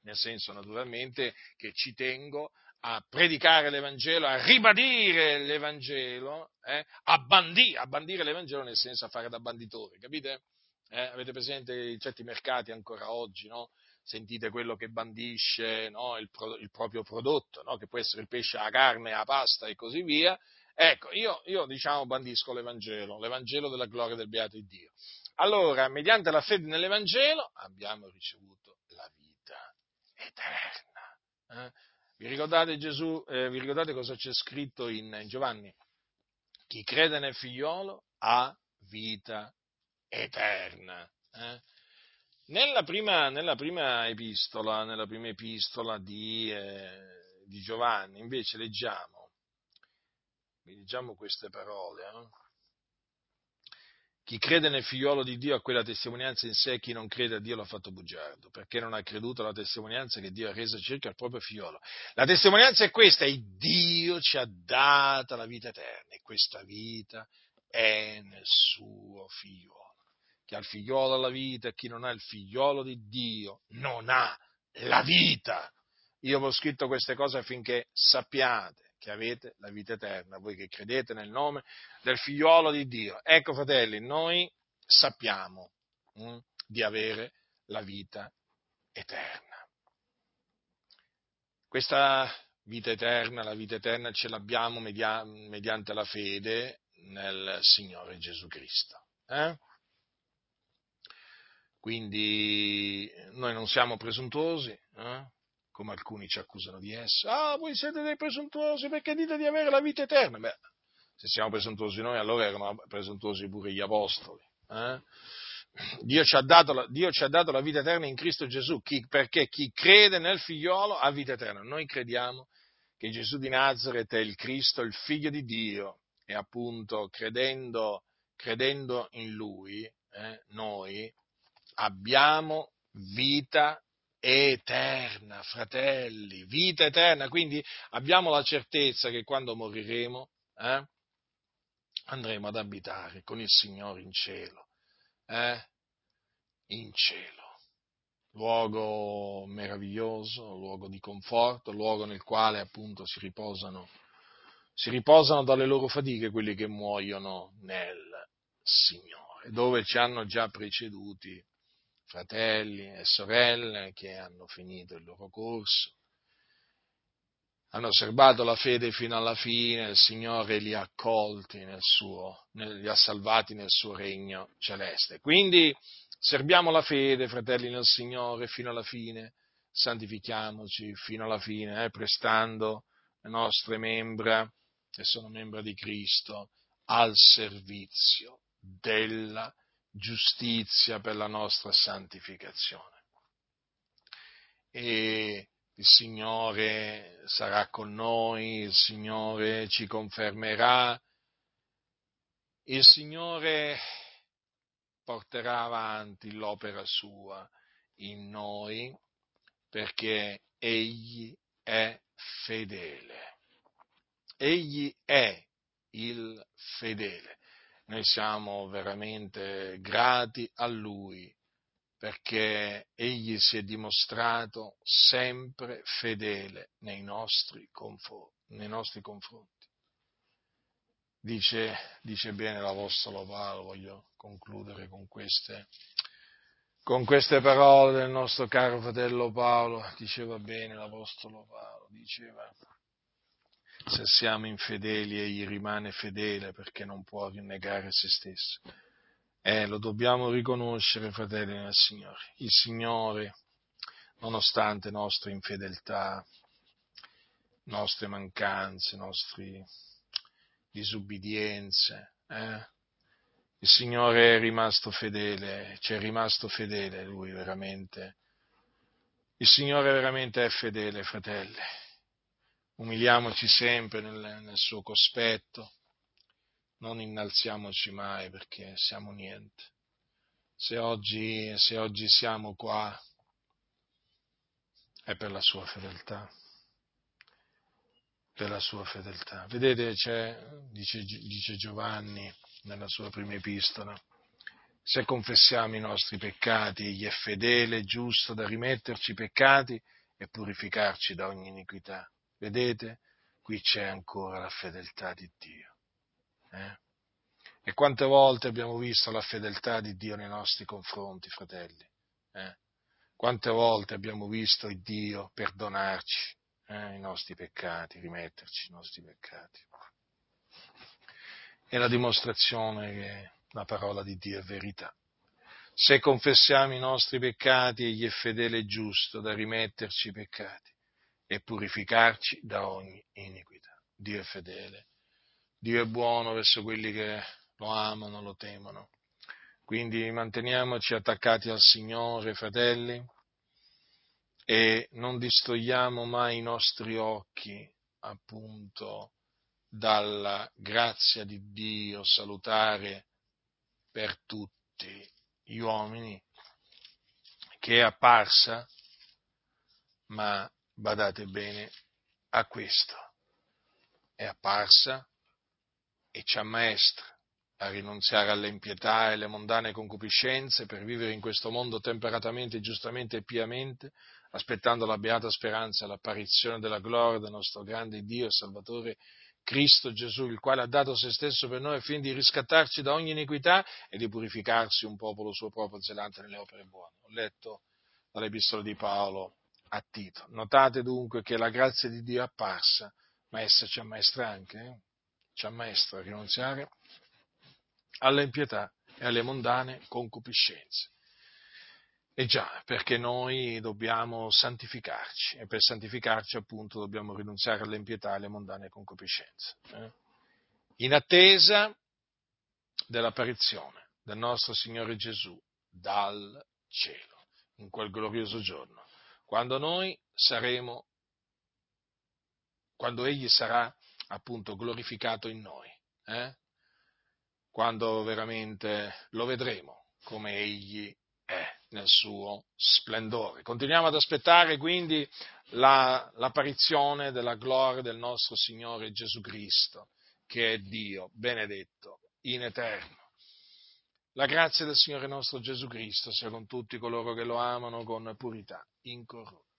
nel senso naturalmente che ci tengo a predicare l'Evangelo, a ribadire l'Evangelo, eh, a, bandire, a, bandire, l'Evangelo nel senso a fare da banditore, capite? Eh, avete presente in certi mercati ancora oggi, no? Sentite quello che bandisce no? il, pro, il, proprio prodotto, no? che può essere il pesce, la carne, la pasta e così via. Ecco, io, io diciamo bandisco l'Evangelo, l'Evangelo della gloria del beato di Dio. Allora, mediante la fede nell'Evangelo abbiamo ricevuto la vita eterna. Eh? Vi ricordate Gesù, eh, vi ricordate cosa c'è scritto in, Giovanni? Chi crede nel figliolo ha vita eterna. Eh? Nella, prima, nella, prima, epistola, nella prima epistola di, eh, di, Giovanni, invece, leggiamo, leggiamo queste parole. Eh? Chi crede nel figliolo di Dio ha quella testimonianza in sé, chi non crede a Dio l'ha fatto bugiardo, perché non ha creduto alla testimonianza che Dio ha reso circa al proprio figliolo. La testimonianza è questa, e Dio ci ha data la vita eterna, e questa vita è nel suo figliolo. Chi ha il figliolo ha la vita, e chi non ha il figliolo di Dio non ha la vita. Io vi ho scritto queste cose affinché sappiate che avete la vita eterna, voi che credete nel nome del figliuolo di Dio. Ecco, fratelli, noi sappiamo hm, di avere la vita eterna. Questa vita eterna, la vita eterna ce l'abbiamo media- mediante la fede nel Signore Gesù Cristo. Eh? Quindi noi non siamo presuntuosi, eh? come alcuni ci accusano di essere. Ah, voi siete dei presuntuosi perché dite di avere la vita eterna. Beh, se siamo presuntuosi noi, allora erano presuntuosi pure gli apostoli. Eh? Dio, ci la, Dio, ci ha dato la vita eterna in Cristo Gesù, chi, perché chi crede nel figliolo ha vita eterna. Noi crediamo che Gesù di Nazareth è il Cristo, il figlio di Dio, e appunto credendo, credendo in Lui, eh, noi abbiamo vita eterna, fratelli, vita eterna. Quindi abbiamo la certezza che quando moriremo eh, andremo ad abitare con il Signore in cielo. Eh? In cielo. Luogo meraviglioso, luogo di conforto, luogo nel quale appunto si riposano, si riposano dalle loro fatiche quelli che muoiono nel Signore, dove ci hanno già preceduti fratelli e sorelle che hanno finito il loro corso, hanno osservato la fede fino alla fine, il Signore li ha accolti nel suo, li ha salvati nel suo regno celeste. Quindi serviamo la fede, fratelli nel Signore, fino alla fine, santifichiamoci fino alla fine, eh, prestando le nostre membra, che sono membra di Cristo, al servizio della giustizia per la nostra santificazione. E il Signore sarà con noi, il Signore ci confermerà, il Signore porterà avanti l'opera sua in noi perché Egli è fedele. Egli è il fedele. Noi siamo veramente grati a Lui perché Egli si è dimostrato sempre fedele nei nostri. Nei nostri confronti. Dice, dice, bene l'Apostolo Paolo, voglio concludere con queste, con queste parole del nostro caro fratello Paolo, diceva bene l'Apostolo Paolo, diceva se siamo infedeli egli rimane fedele perché non può rinnegare se stesso. Eh, lo dobbiamo riconoscere, fratelli nel Signore. Il Signore nonostante nostre infedeltà, nostre mancanze, nostre disubbidienze. Eh? Il Signore è rimasto fedele, ci è rimasto fedele, Lui veramente. Il Signore veramente è fedele, fratelli. Umiliamoci sempre nel, nel suo cospetto, non innalziamoci mai perché siamo niente. Se oggi, se oggi siamo qua è per la sua fedeltà per la sua fedeltà. Vedete, dice, dice Giovanni nella sua prima epistola, se confessiamo i nostri peccati, egli è fedele e giusto da rimetterci i peccati e purificarci da ogni iniquità. Vedete? Qui c'è ancora la fedeltà di Dio. Eh? E quante volte abbiamo visto la fedeltà di Dio nei nostri confronti, fratelli? Eh? Quante volte abbiamo visto il Dio perdonarci, eh, i nostri peccati, rimetterci i nostri peccati. È la dimostrazione che la parola di Dio è verità. Se confessiamo i nostri peccati, Egli è fedele e giusto da rimetterci i peccati e purificarci da ogni iniquità. Dio è fedele, Dio è buono verso quelli che lo amano, lo temono. Quindi manteniamoci attaccati al Signore, fratelli, e non distogliamo mai i nostri occhi appunto dalla grazia di Dio salutare per tutti gli uomini che è apparsa, ma badate bene a questo, è apparsa e ci ammaestra a rinunziare all'impietà e alle mondane concupiscenze per vivere in questo mondo temperatamente, giustamente e piamente, aspettando la beata speranza e l'apparizione della gloria del nostro grande Dio e Salvatore Cristo Gesù, il quale ha dato se stesso per noi fin di riscattarci da ogni iniquità e di purificarsi un popolo suo proprio zelante nelle opere buone. Ho letto dall'epistola di Paolo a Tito. Notate dunque che la grazia di Dio è apparsa, ma essa ci ammaestra anche, eh? ci ammaestra a rinunziare all'impietà e alle mondane concupiscenze e già, perché noi dobbiamo santificarci e per santificarci appunto dobbiamo rinunziare all'impietà e alle mondane concupiscenze. Eh? In attesa dell'apparizione del nostro Signore Gesù dal cielo, in quel glorioso giorno, quando noi saremo, quando Egli sarà appunto glorificato in noi, eh? quando veramente lo vedremo come Egli è nel suo splendore. Continuiamo ad aspettare quindi la, l'apparizione della gloria del nostro Signore Gesù Cristo, che è Dio benedetto in eterno. La grazia del Signore nostro Gesù Cristo sia con tutti coloro che lo amano con purità incorrotta.